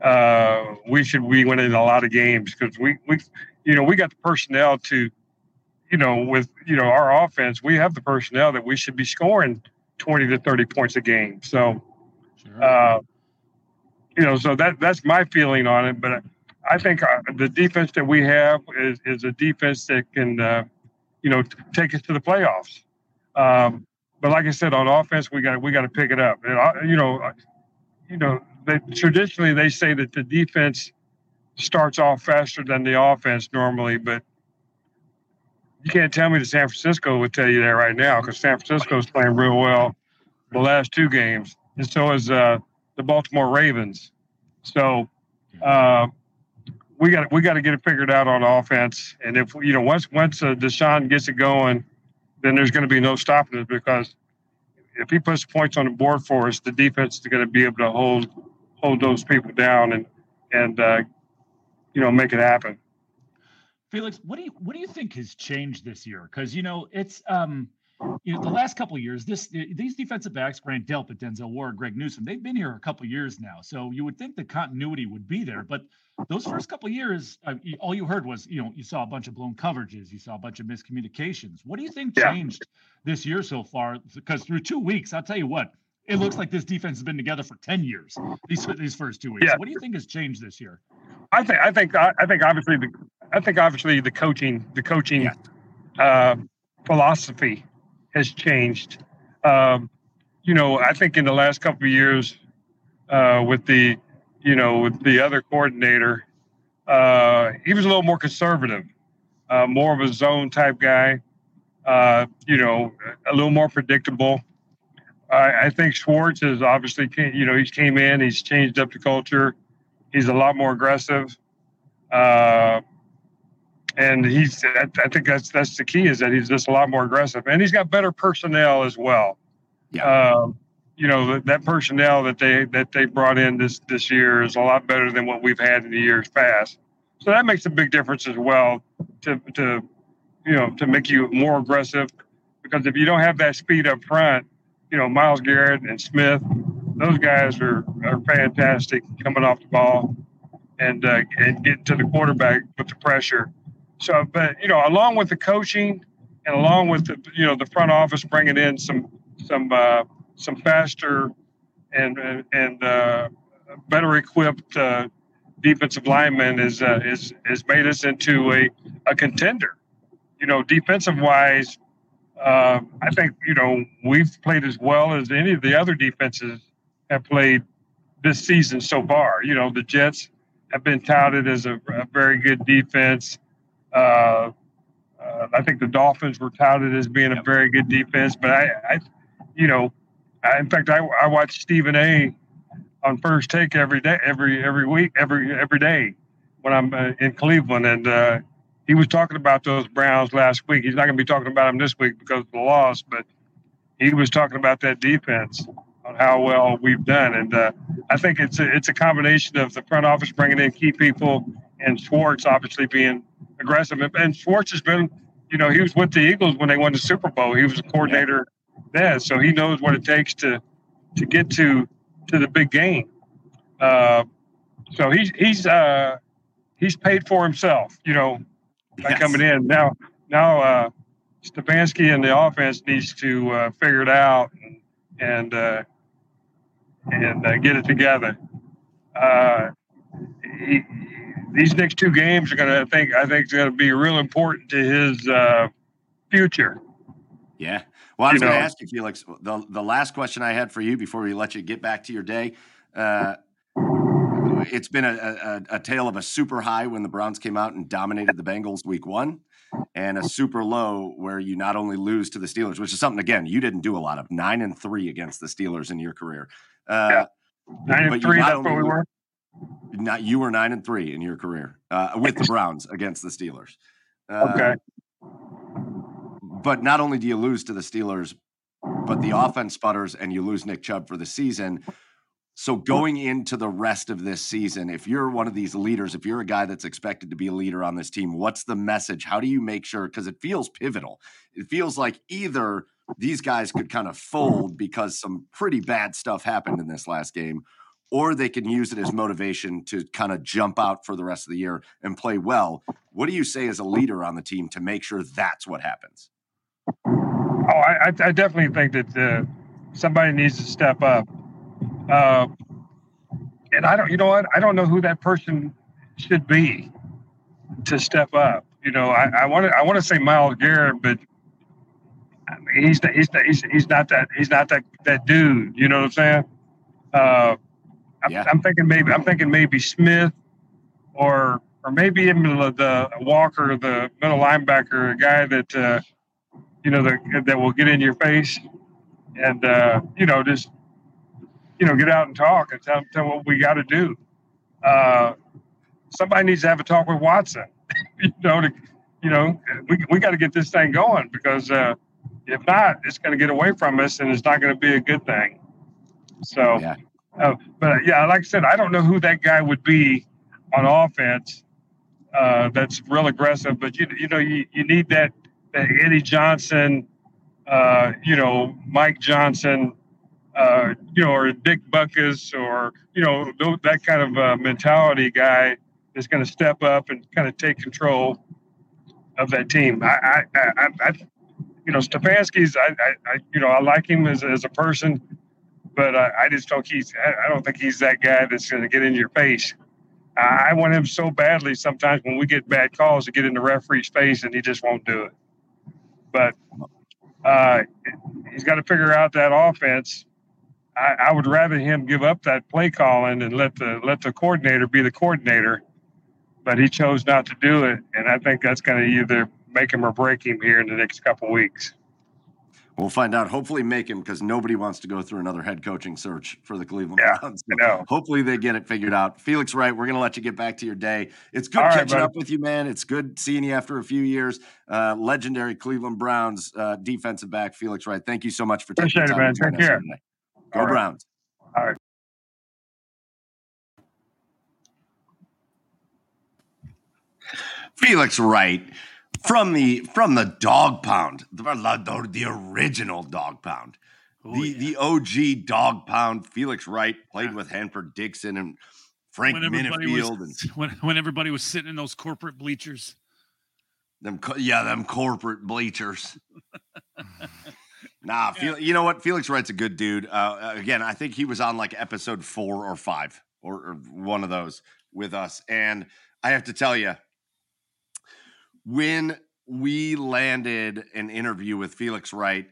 uh, we should be winning a lot of games because we, we, you know, we got the personnel to, you know, with you know our offense, we have the personnel that we should be scoring twenty to thirty points a game. So, sure. uh, you know, so that that's my feeling on it. But I think uh, the defense that we have is is a defense that can, uh, you know, t- take us to the playoffs. Um, but like I said, on offense, we got we got to pick it up. And, uh, you know, uh, you know, they, traditionally they say that the defense starts off faster than the offense normally, but you can't tell me that San Francisco would tell you that right now because San Francisco is playing real well the last two games, and so is uh, the Baltimore Ravens. So uh, we got we got to get it figured out on offense. And if you know once once uh, Deshaun gets it going, then there's going to be no stopping it because if he puts points on the board for us, the defense is going to be able to hold hold those people down and and uh, you know make it happen. Felix, what do you what do you think has changed this year? Because you know it's um you know the last couple years, this these defensive backs, Grant Delpit, Denzel Ward, Greg Newsome, they've been here a couple years now, so you would think the continuity would be there. But those first couple years, uh, all you heard was you know you saw a bunch of blown coverages, you saw a bunch of miscommunications. What do you think yeah. changed this year so far? Because through two weeks, I'll tell you what, it looks like this defense has been together for 10 years these these first two weeks. Yeah. What do you think has changed this year? I think I think I think obviously the I think obviously the coaching the coaching yeah. uh, philosophy has changed. Um, you know, I think in the last couple of years, uh, with the, you know, with the other coordinator. Uh, he was a little more conservative, uh, more of a zone type guy. Uh, you know, a little more predictable. I, I think Schwartz is obviously, you know, he's came in, he's changed up the culture. He's a lot more aggressive. Uh, and he's, I, I think that's that's the key is that he's just a lot more aggressive, and he's got better personnel as well. Yeah. Uh, you know that, that personnel that they that they brought in this this year is a lot better than what we've had in the years past. So that makes a big difference as well to to you know to make you more aggressive because if you don't have that speed up front, you know Myles Garrett and Smith, those guys are are fantastic coming off the ball and uh, and getting to the quarterback with the pressure. So, but you know, along with the coaching and along with the you know the front office bringing in some some uh, some faster and and uh, better equipped uh, defensive linemen is uh, is has made us into a, a contender. You know, defensive wise, uh, I think you know we've played as well as any of the other defenses have played this season so far. You know, the Jets have been touted as a, a very good defense. Uh, uh, I think the Dolphins were touted as being a very good defense, but I, I you know, I, in fact, I, I watch Stephen A. on First Take every day, every every week, every every day when I'm uh, in Cleveland, and uh, he was talking about those Browns last week. He's not going to be talking about them this week because of the loss, but he was talking about that defense on how well we've done, and uh, I think it's a, it's a combination of the front office bringing in key people and Schwartz obviously being aggressive. And Schwartz has been, you know, he was with the Eagles when they won the Super Bowl. He was a coordinator then, so he knows what it takes to to get to to the big game. Uh, so he's he's uh, he's paid for himself, you know, by yes. coming in. Now now uh, Stefanski and the offense needs to uh, figure it out and and uh, and uh, get it together. Uh, he, these next two games are going to, I think, I think, it's going to be real important to his uh, future. Yeah. Well, I was going to ask you, Felix. The the last question I had for you before we let you get back to your day. Uh, it's been a, a, a tale of a super high when the Browns came out and dominated the Bengals week one, and a super low where you not only lose to the Steelers, which is something again you didn't do a lot of nine and three against the Steelers in your career. Uh, yeah. Nine and three. That's what we were. Not you were nine and three in your career uh, with the Browns against the Steelers. Uh, okay. But not only do you lose to the Steelers, but the offense sputters and you lose Nick Chubb for the season. So going into the rest of this season, if you're one of these leaders, if you're a guy that's expected to be a leader on this team, what's the message? How do you make sure? Because it feels pivotal. It feels like either these guys could kind of fold because some pretty bad stuff happened in this last game, or they can use it as motivation to kind of jump out for the rest of the year and play well. What do you say as a leader on the team to make sure that's what happens? Oh, I, I definitely think that uh, somebody needs to step up. Uh, and I don't, you know what? I don't know who that person should be to step up. You know, I want to, I want to say Myles Garrett, but I mean, he's, he's, he's, he's not that, he's not that, that dude. You know what I'm saying? Uh, I'm, yeah. I'm thinking maybe I'm thinking maybe Smith or or maybe even the, the Walker, the middle linebacker, a guy that uh, you know that that will get in your face and uh, you know just you know get out and talk and tell tell what we got to do. Uh, somebody needs to have a talk with Watson. you know, to, you know we we got to get this thing going because uh, if not, it's going to get away from us and it's not going to be a good thing. So. Yeah. Uh, but yeah, like I said, I don't know who that guy would be on offense. Uh, that's real aggressive, but you you know you, you need that, that Eddie Johnson, uh, you know Mike Johnson, uh, you know, or Dick Butkus, or you know that kind of uh, mentality guy is going to step up and kind of take control of that team. I, I, I, I you know, Stefanski's, I, I, I, you know, I like him as, as a person but uh, I just don't he's I don't think he's that guy that's going to get in your face. I want him so badly sometimes when we get bad calls to get in the referee's face, and he just won't do it. But uh, he's got to figure out that offense. I, I would rather him give up that play calling and let the let the coordinator be the coordinator. But he chose not to do it, and I think that's going to either make him or break him here in the next couple weeks. We'll find out. Hopefully, make him because nobody wants to go through another head coaching search for the Cleveland Yeah, Browns. I know. Hopefully, they get it figured out. Felix Wright, we're going to let you get back to your day. It's good All right, catching buddy. up with you, man. It's good seeing you after a few years. Uh, legendary Cleveland Browns uh, defensive back Felix Wright. Thank you so much for taking Appreciate the it, time man. to join Take care. Go All right. Browns. All right. Felix Wright from the from the Dog Pound, the, the, the original Dog Pound, Oh, the yeah. the OG Dog Pound. Felix Wright played with Hanford Dixon and Frank when Minnifield and when, when everybody was sitting in those corporate bleachers. them. Yeah, them corporate bleachers. Nah, Fel- you know what? Felix Wright's a good dude. Uh, again, I think he was on like episode four or five or, or one of those with us. And I have to tell you, when we landed an interview with Felix Wright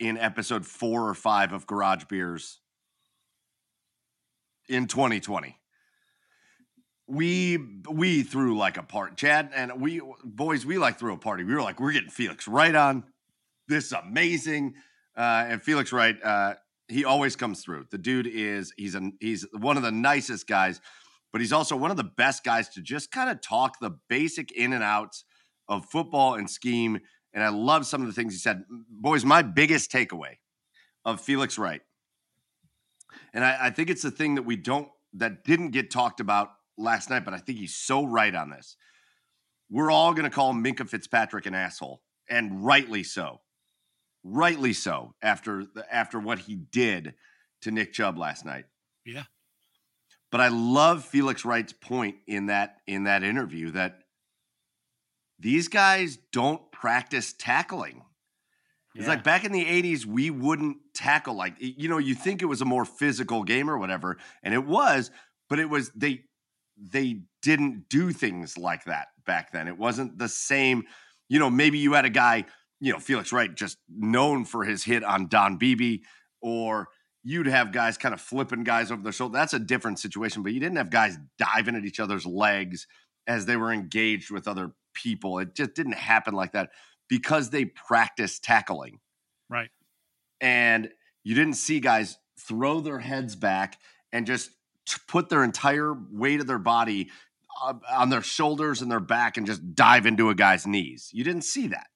in episode four or five of Garage Beers in 2020, we we threw like a part, Chad and we boys. We like threw a party. We were like, we're getting Felix Wright on. This is amazing. Uh, and Felix Wright, uh, he always comes through. The dude is he's a he's one of the nicest guys, but he's also one of the best guys to just kind of talk the basic in and outs of football and scheme. And I love some of the things he said. Boys, my biggest takeaway of Felix Wright, and I, I think it's the thing that we don't that didn't get talked about last night, but I think he's so right on this. We're all going to call Minkah Fitzpatrick an asshole, and rightly so rightly so after the, after what he did to Nick Chubb last night. Yeah. But I love Felix Wright's point in that in that interview that these guys don't practice tackling. It's like back in the 80s, we wouldn't tackle like you know, you think it was a more physical game or whatever, and it was, but it was they they didn't do things like that back then. It wasn't the same, you know, maybe you had a guy, you know, Felix Wright just known for his hit on Don Beebe, or you'd have guys kind of flipping guys over their shoulder. That's a different situation, but you didn't have guys diving at each other's legs as they were engaged with other people. It just didn't happen like that because they practiced tackling. Right. And you didn't see guys throw their heads back and just put their entire weight of their body uh, on their shoulders and their back and just dive into a guy's knees. You didn't see that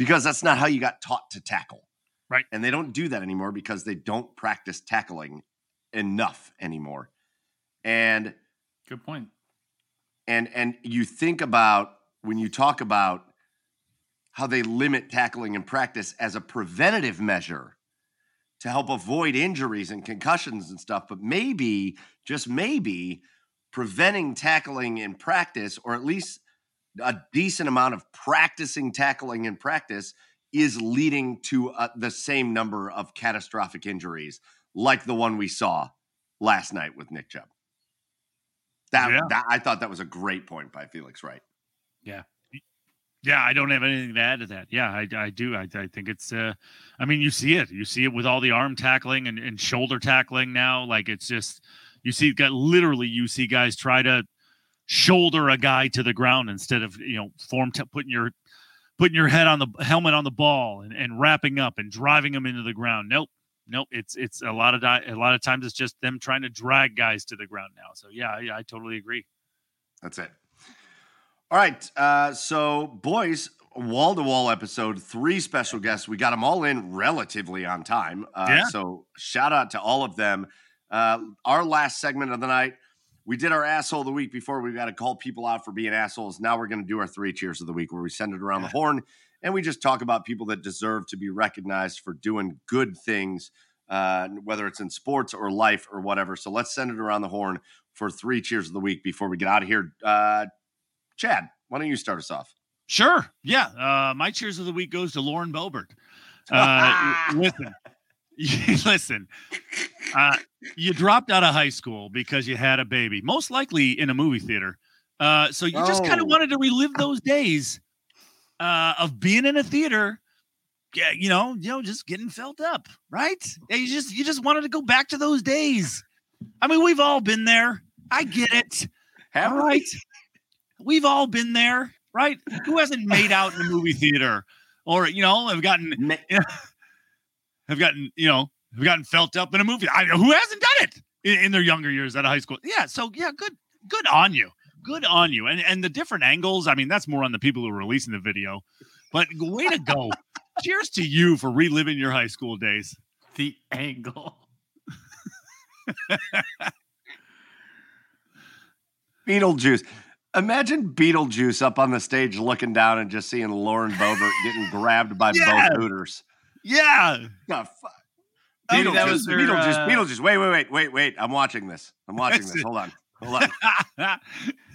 because that's not how you got taught to tackle. Right. And they don't do that anymore because they don't practice tackling enough anymore. And Good point. and and you think about when you talk about how they limit tackling in practice as a preventative measure to help avoid injuries and concussions and stuff but maybe just maybe preventing tackling in practice or at least a decent amount of practicing tackling in practice is leading to uh, the same number of catastrophic injuries like the one we saw last night with Nick Chubb. That, Yeah. that I thought that was a great point by Felix Wright. Yeah, Yeah, I don't have anything to add to that. Yeah, I, I do. I, I think it's. Uh, I mean, you see it. You see it with all the arm tackling and, and shoulder tackling now. Like it's just you see, got literally you see guys try to shoulder a guy to the ground instead of you know form t- putting your putting your head on the helmet on the ball and, and wrapping up and driving them into the ground. Nope, nope. It's it's a lot of di- a lot of times it's just them trying to drag guys to the ground now. So yeah, I, I totally agree. That's it. All right. Uh, so, boys, wall to wall episode, three special guests. We got them all in relatively on time. Uh, Yeah. So, shout out to all of them. Uh, our last segment of the night, we did our asshole of the week before. We got to call people out for being assholes. Now we're going to do our three cheers of the week where we send it around the horn and we just talk about people that deserve to be recognized for doing good things, uh, whether it's in sports or life or whatever. So, let's send it around the horn for three cheers of the week before we get out of here. Uh, Chad, why don't you start us off? Sure. Yeah. Uh, my cheers of the week goes to Lauren Boebert. Uh, listen, listen. You dropped out of high school because you had a baby, most likely in a movie theater. Uh, so you just kind Oh. of wanted to relive those days uh, of being in a theater yeah, you know, you know, just getting felt up, right? Yeah, you just you just wanted to go back to those days. I mean, we've all been there. I get it. Have all we? right. We've all been there, right? Who hasn't made out in a movie theater or you know have gotten Ma- have gotten you know have gotten felt up in a movie? I who hasn't done it in, in their younger years out of high school? Yeah, so yeah, good good on you, good on you. And and the different angles. I mean, that's more on the people who are releasing the video, but way to go. Cheers to you for reliving your high school days. The angle. Beetlejuice. Imagine Beetlejuice up on the stage looking down and just seeing Lauren Boebert getting grabbed by Yeah. both Hooters. Yeah. The fu- Maybe Beetlejuice, that was her, Beetlejuice, uh, Beetlejuice. Wait, wait, wait, wait, wait. I'm watching this. I'm watching this. Hold on. Hold on.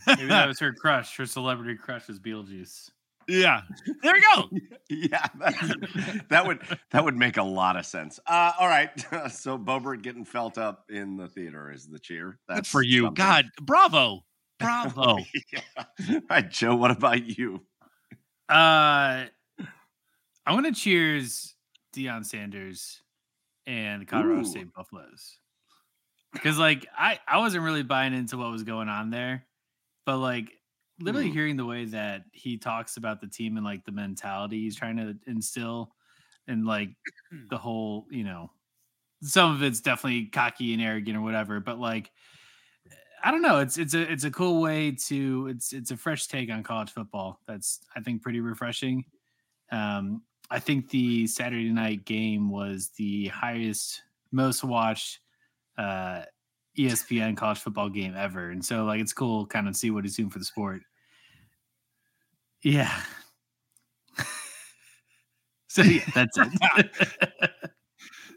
Maybe that was her crush. Her celebrity crush was Beetlejuice. yeah. There you go. yeah, that, that would that would make a lot of sense. Uh, all right, so Boebert getting felt up in the theater is the cheer. Good for you. something. God, bravo. Bravo. Yeah. All right, Joe. What about you? Uh, I want to cheers Deion Sanders and Colorado Ooh. State Buffaloes because, like, I I wasn't really buying into what was going on there, but like, literally Hmm. hearing the way that he talks about the team and like the mentality he's trying to instill, and like the whole, you know, some of it's definitely cocky and arrogant or whatever, but like. I don't know. It's it's a it's a cool way to it's it's a fresh take on college football. That's I think pretty refreshing. Um, I think the Saturday night game was the highest, most watched uh, ESPN college football game ever, and so like it's cool kind of see what he's doing for the sport. Yeah. so yeah, that's it.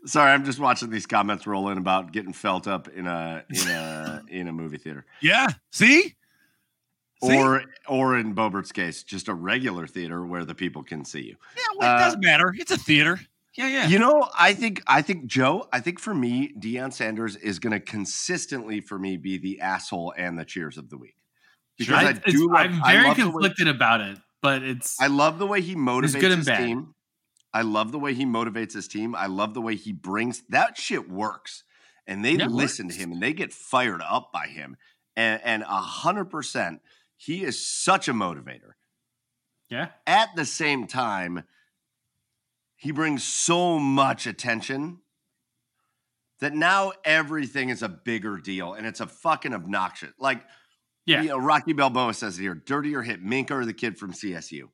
Sorry, I'm just watching these comments roll in about getting felt up in a in a in a movie theater, yeah. See? See? or or in Boebert's case, just a regular theater where the people can see you. Yeah, well, it Uh, doesn't matter. It's a theater. Yeah, yeah. You know, I think I think Joe. I think for me, Deion Sanders is going to consistently for me be the asshole and the cheers of the week because I, it's- do. Love, I'm very the way- conflicted about it, but it's I love the way he motivates good and his bad. team. I love the way he motivates his team. I love the way he brings that shit works. And they listen to him and they get fired up by him. And and a hundred percent, he is such a motivator. yeah. At the same time, he brings so much attention that now everything is a bigger deal and it's a fucking obnoxious. Like Yeah. you know, Rocky Balboa says it here, dirtier hit Minkah or the kid from CSU.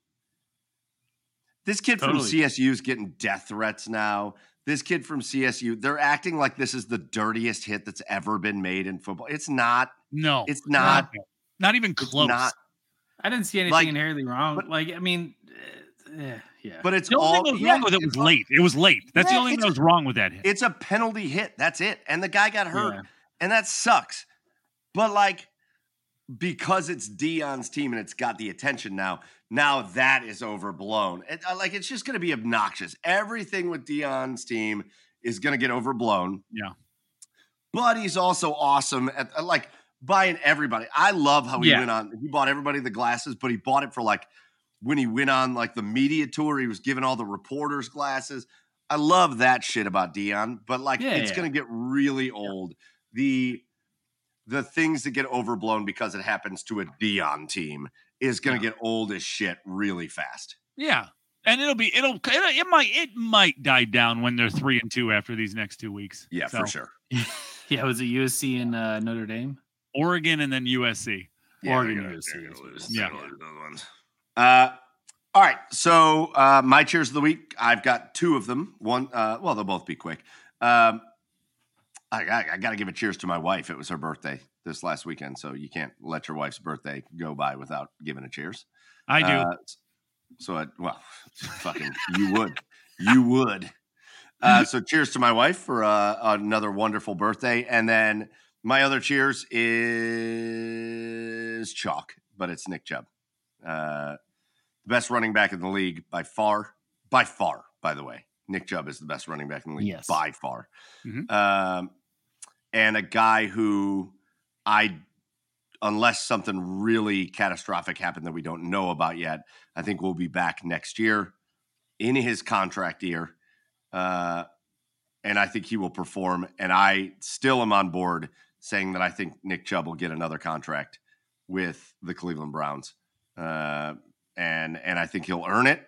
This kid Totally. from CSU is getting death threats now. This kid from CSU, they're acting like this is the dirtiest hit that's ever been made in football. It's not. no, It's not. not even close. not. I didn't see anything Like, inherently wrong. but- like, I mean, uh, eh, yeah. But it's the only all. thing that was yeah, wrong with it was late. It was late. That's the only thing that was wrong with that hit. It's a penalty hit. That's it. And the guy got hurt. Yeah. And that sucks. But like, because it's Deion's team and it's got the attention now, now that is overblown. It, uh, like, it's just going to be obnoxious. Everything with Deion's team is going to get overblown. Yeah. But he's also awesome at uh, like buying everybody. I love how he Yeah. went on. He bought everybody the glasses, but he bought it for like when he went on like the media tour, he was giving all the reporters glasses. I love that shit about Deion, but like Yeah, it's yeah. going to get really old. The the things that get overblown because it happens to a Deion team is going to get old as shit really fast. Yeah. And it'll be it'll it, it might it might die down when they're three and two after these next two weeks. Yeah, So, for sure. yeah, was it USC and uh, Notre Dame? Oregon and then USC. Yeah, Oregon gonna- USC they're is gonna what it lose. Yeah. Uh, all right. So uh, my cheers of the week. I've got two of them. One. Uh, well, they'll both be quick. Um, I, I, I got to give a cheers to my wife. It was her birthday this last weekend, so you can't let your wife's birthday go by without giving a cheers. I do. Uh, so, I, well, fucking, you would, you would. Uh, so, cheers to my wife for uh, another wonderful birthday, and then my other cheers is chalk, but it's Nick Chubb, uh, the best running back in the league by far, by far. By the way, Nick Chubb is the best running back in the league Yes. by far, Mhm. um, and a guy who I unless something really catastrophic happened that we don't know about yet, I think we'll be back next year. in his contract year. Uh, and I think he will perform. And I still am on board saying that I think Nick Chubb will get another contract with the Cleveland Browns. Uh, and and I think he'll earn it.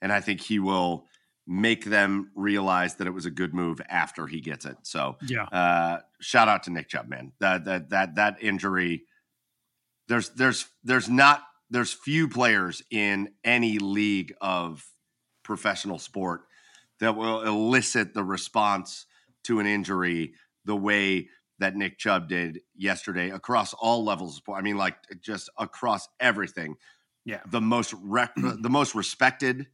And I think he will make them realize that it was a good move after he gets it. So yeah, uh, shout out to Nick Chubb, man. That that that that injury. There's there's there's not there's few players in any league of professional sport that will elicit the response to an injury the way that Nick Chubb did yesterday across all levels of sport. I mean, like just across everything. Yeah, the most rec- the most respected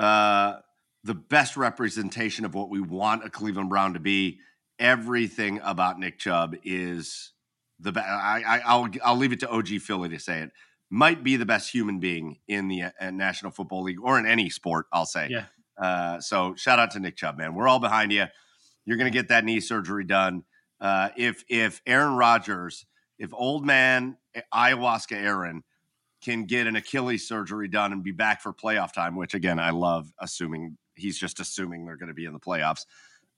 uh, the best representation of what we want a Cleveland Brown to be. Everything about Nick Chubb is the best. I, I, will I'll leave it to OG Philly to say it. Might be the best human being in the uh, National Football League or in any sport. I'll say. Yeah. Uh, so shout out to Nick Chubb, man. We're all behind you. You're going to get that knee surgery done. Uh, if if Aaron Rodgers, if old man ayahuasca Aaron can get an Achilles surgery done and be back for playoff time, which again, I love assuming he's just assuming they're going to be in the playoffs.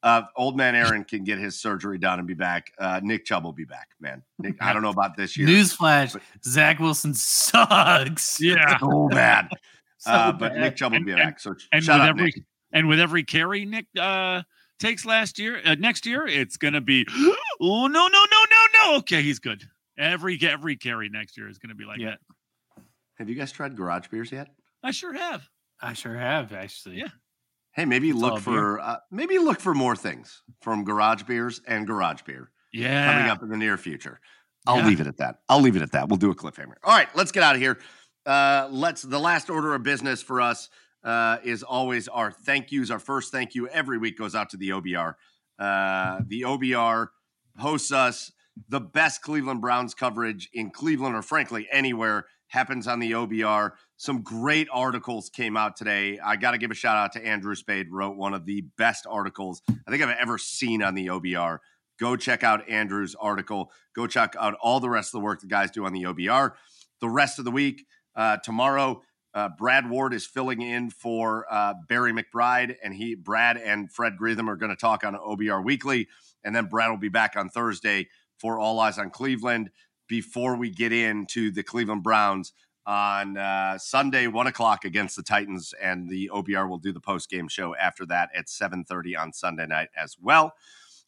Uh, old man Aaron can get his surgery done and be back. Uh, Nick Chubb will be back, man. Nick, I don't know about this year. Newsflash: but, Zach Wilson sucks. Yeah, so bad. so uh, but bad. Nick Chubb will and, be back. So and shout with out, every Nick. and with every carry Nick uh, takes last year, uh, next year, it's going to be oh no no no no no. Okay, he's good. Every every carry next year is going to be like yeah. that. Have you guys tried garage beers yet? I sure have. I sure have actually. Yeah. Hey, maybe look for uh, maybe look for more things from garage beers and garage beer. Yeah. Coming up in the near future. I'll yeah. leave it at that. I'll leave it at that. We'll do a cliffhanger. All right, let's get out of here. Uh, let's the last order of business for us uh, is always our thank yous. Our first thank you every week goes out to the OBR. Uh, the OBR hosts us the best Cleveland Browns coverage in Cleveland or frankly anywhere happens on the OBR. Some great articles came out today. I got to give a shout out to Andrew Spade, wrote one of the best articles I think I've ever seen on the OBR. Go check out Andrew's article. Go check out all the rest of the work the guys do on the OBR. The rest of the week, uh, tomorrow, uh, Brad Ward is filling in for uh, Barry McBride, and he, Brad, and Fred Greetham are going to talk on OBR Weekly, and then Brad will be back on Thursday for All Eyes on Cleveland before we get into the Cleveland Browns on uh, Sunday, one o'clock against the Titans, and the OBR will do the post game show after that at seven thirty on Sunday night as well.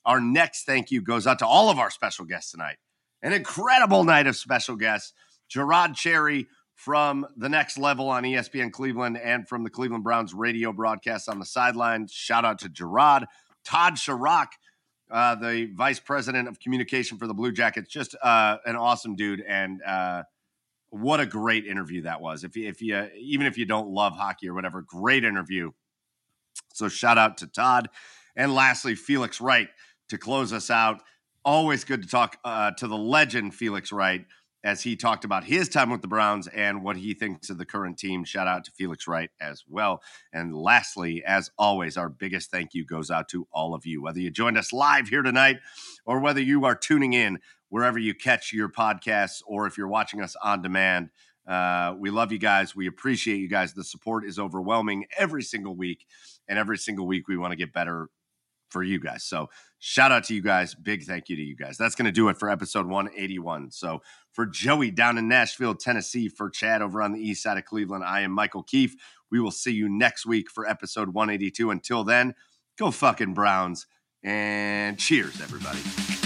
Our next thank you goes out to all of our special guests tonight. An incredible night of special guests. Je'Rod Cherry from the next level on ESPN Cleveland and from the Cleveland Browns radio broadcast on the sideline. Shout out to Je'Rod, Todd Sharrock uh, the vice president of communication for the Blue Jackets. Just uh, an awesome dude, and uh, what a great interview that was. If you, if you even if you don't love hockey or whatever, great interview. So shout out to Todd, and lastly Felix Wright to close us out. Always good to talk uh, to the legend Felix Wright as he talked about his time with the Browns and what he thinks of the current team. Shout out to Felix Wright as well. And lastly, as always, our biggest thank you goes out to all of you, whether you joined us live here tonight or whether you are tuning in wherever you catch your podcasts or if you're watching us on demand. Uh, we love you guys. We appreciate you guys. The support is overwhelming every single week. And every single week, we want to get better for you guys. So shout out to you guys. Big thank you to you guys. That's going to do it for episode 181. So for Joey down in Nashville, Tennessee, for Chad over on the east side of Cleveland, I am Michael Keefe. We will see you next week for episode 182. Until then, go fucking Browns and cheers, everybody.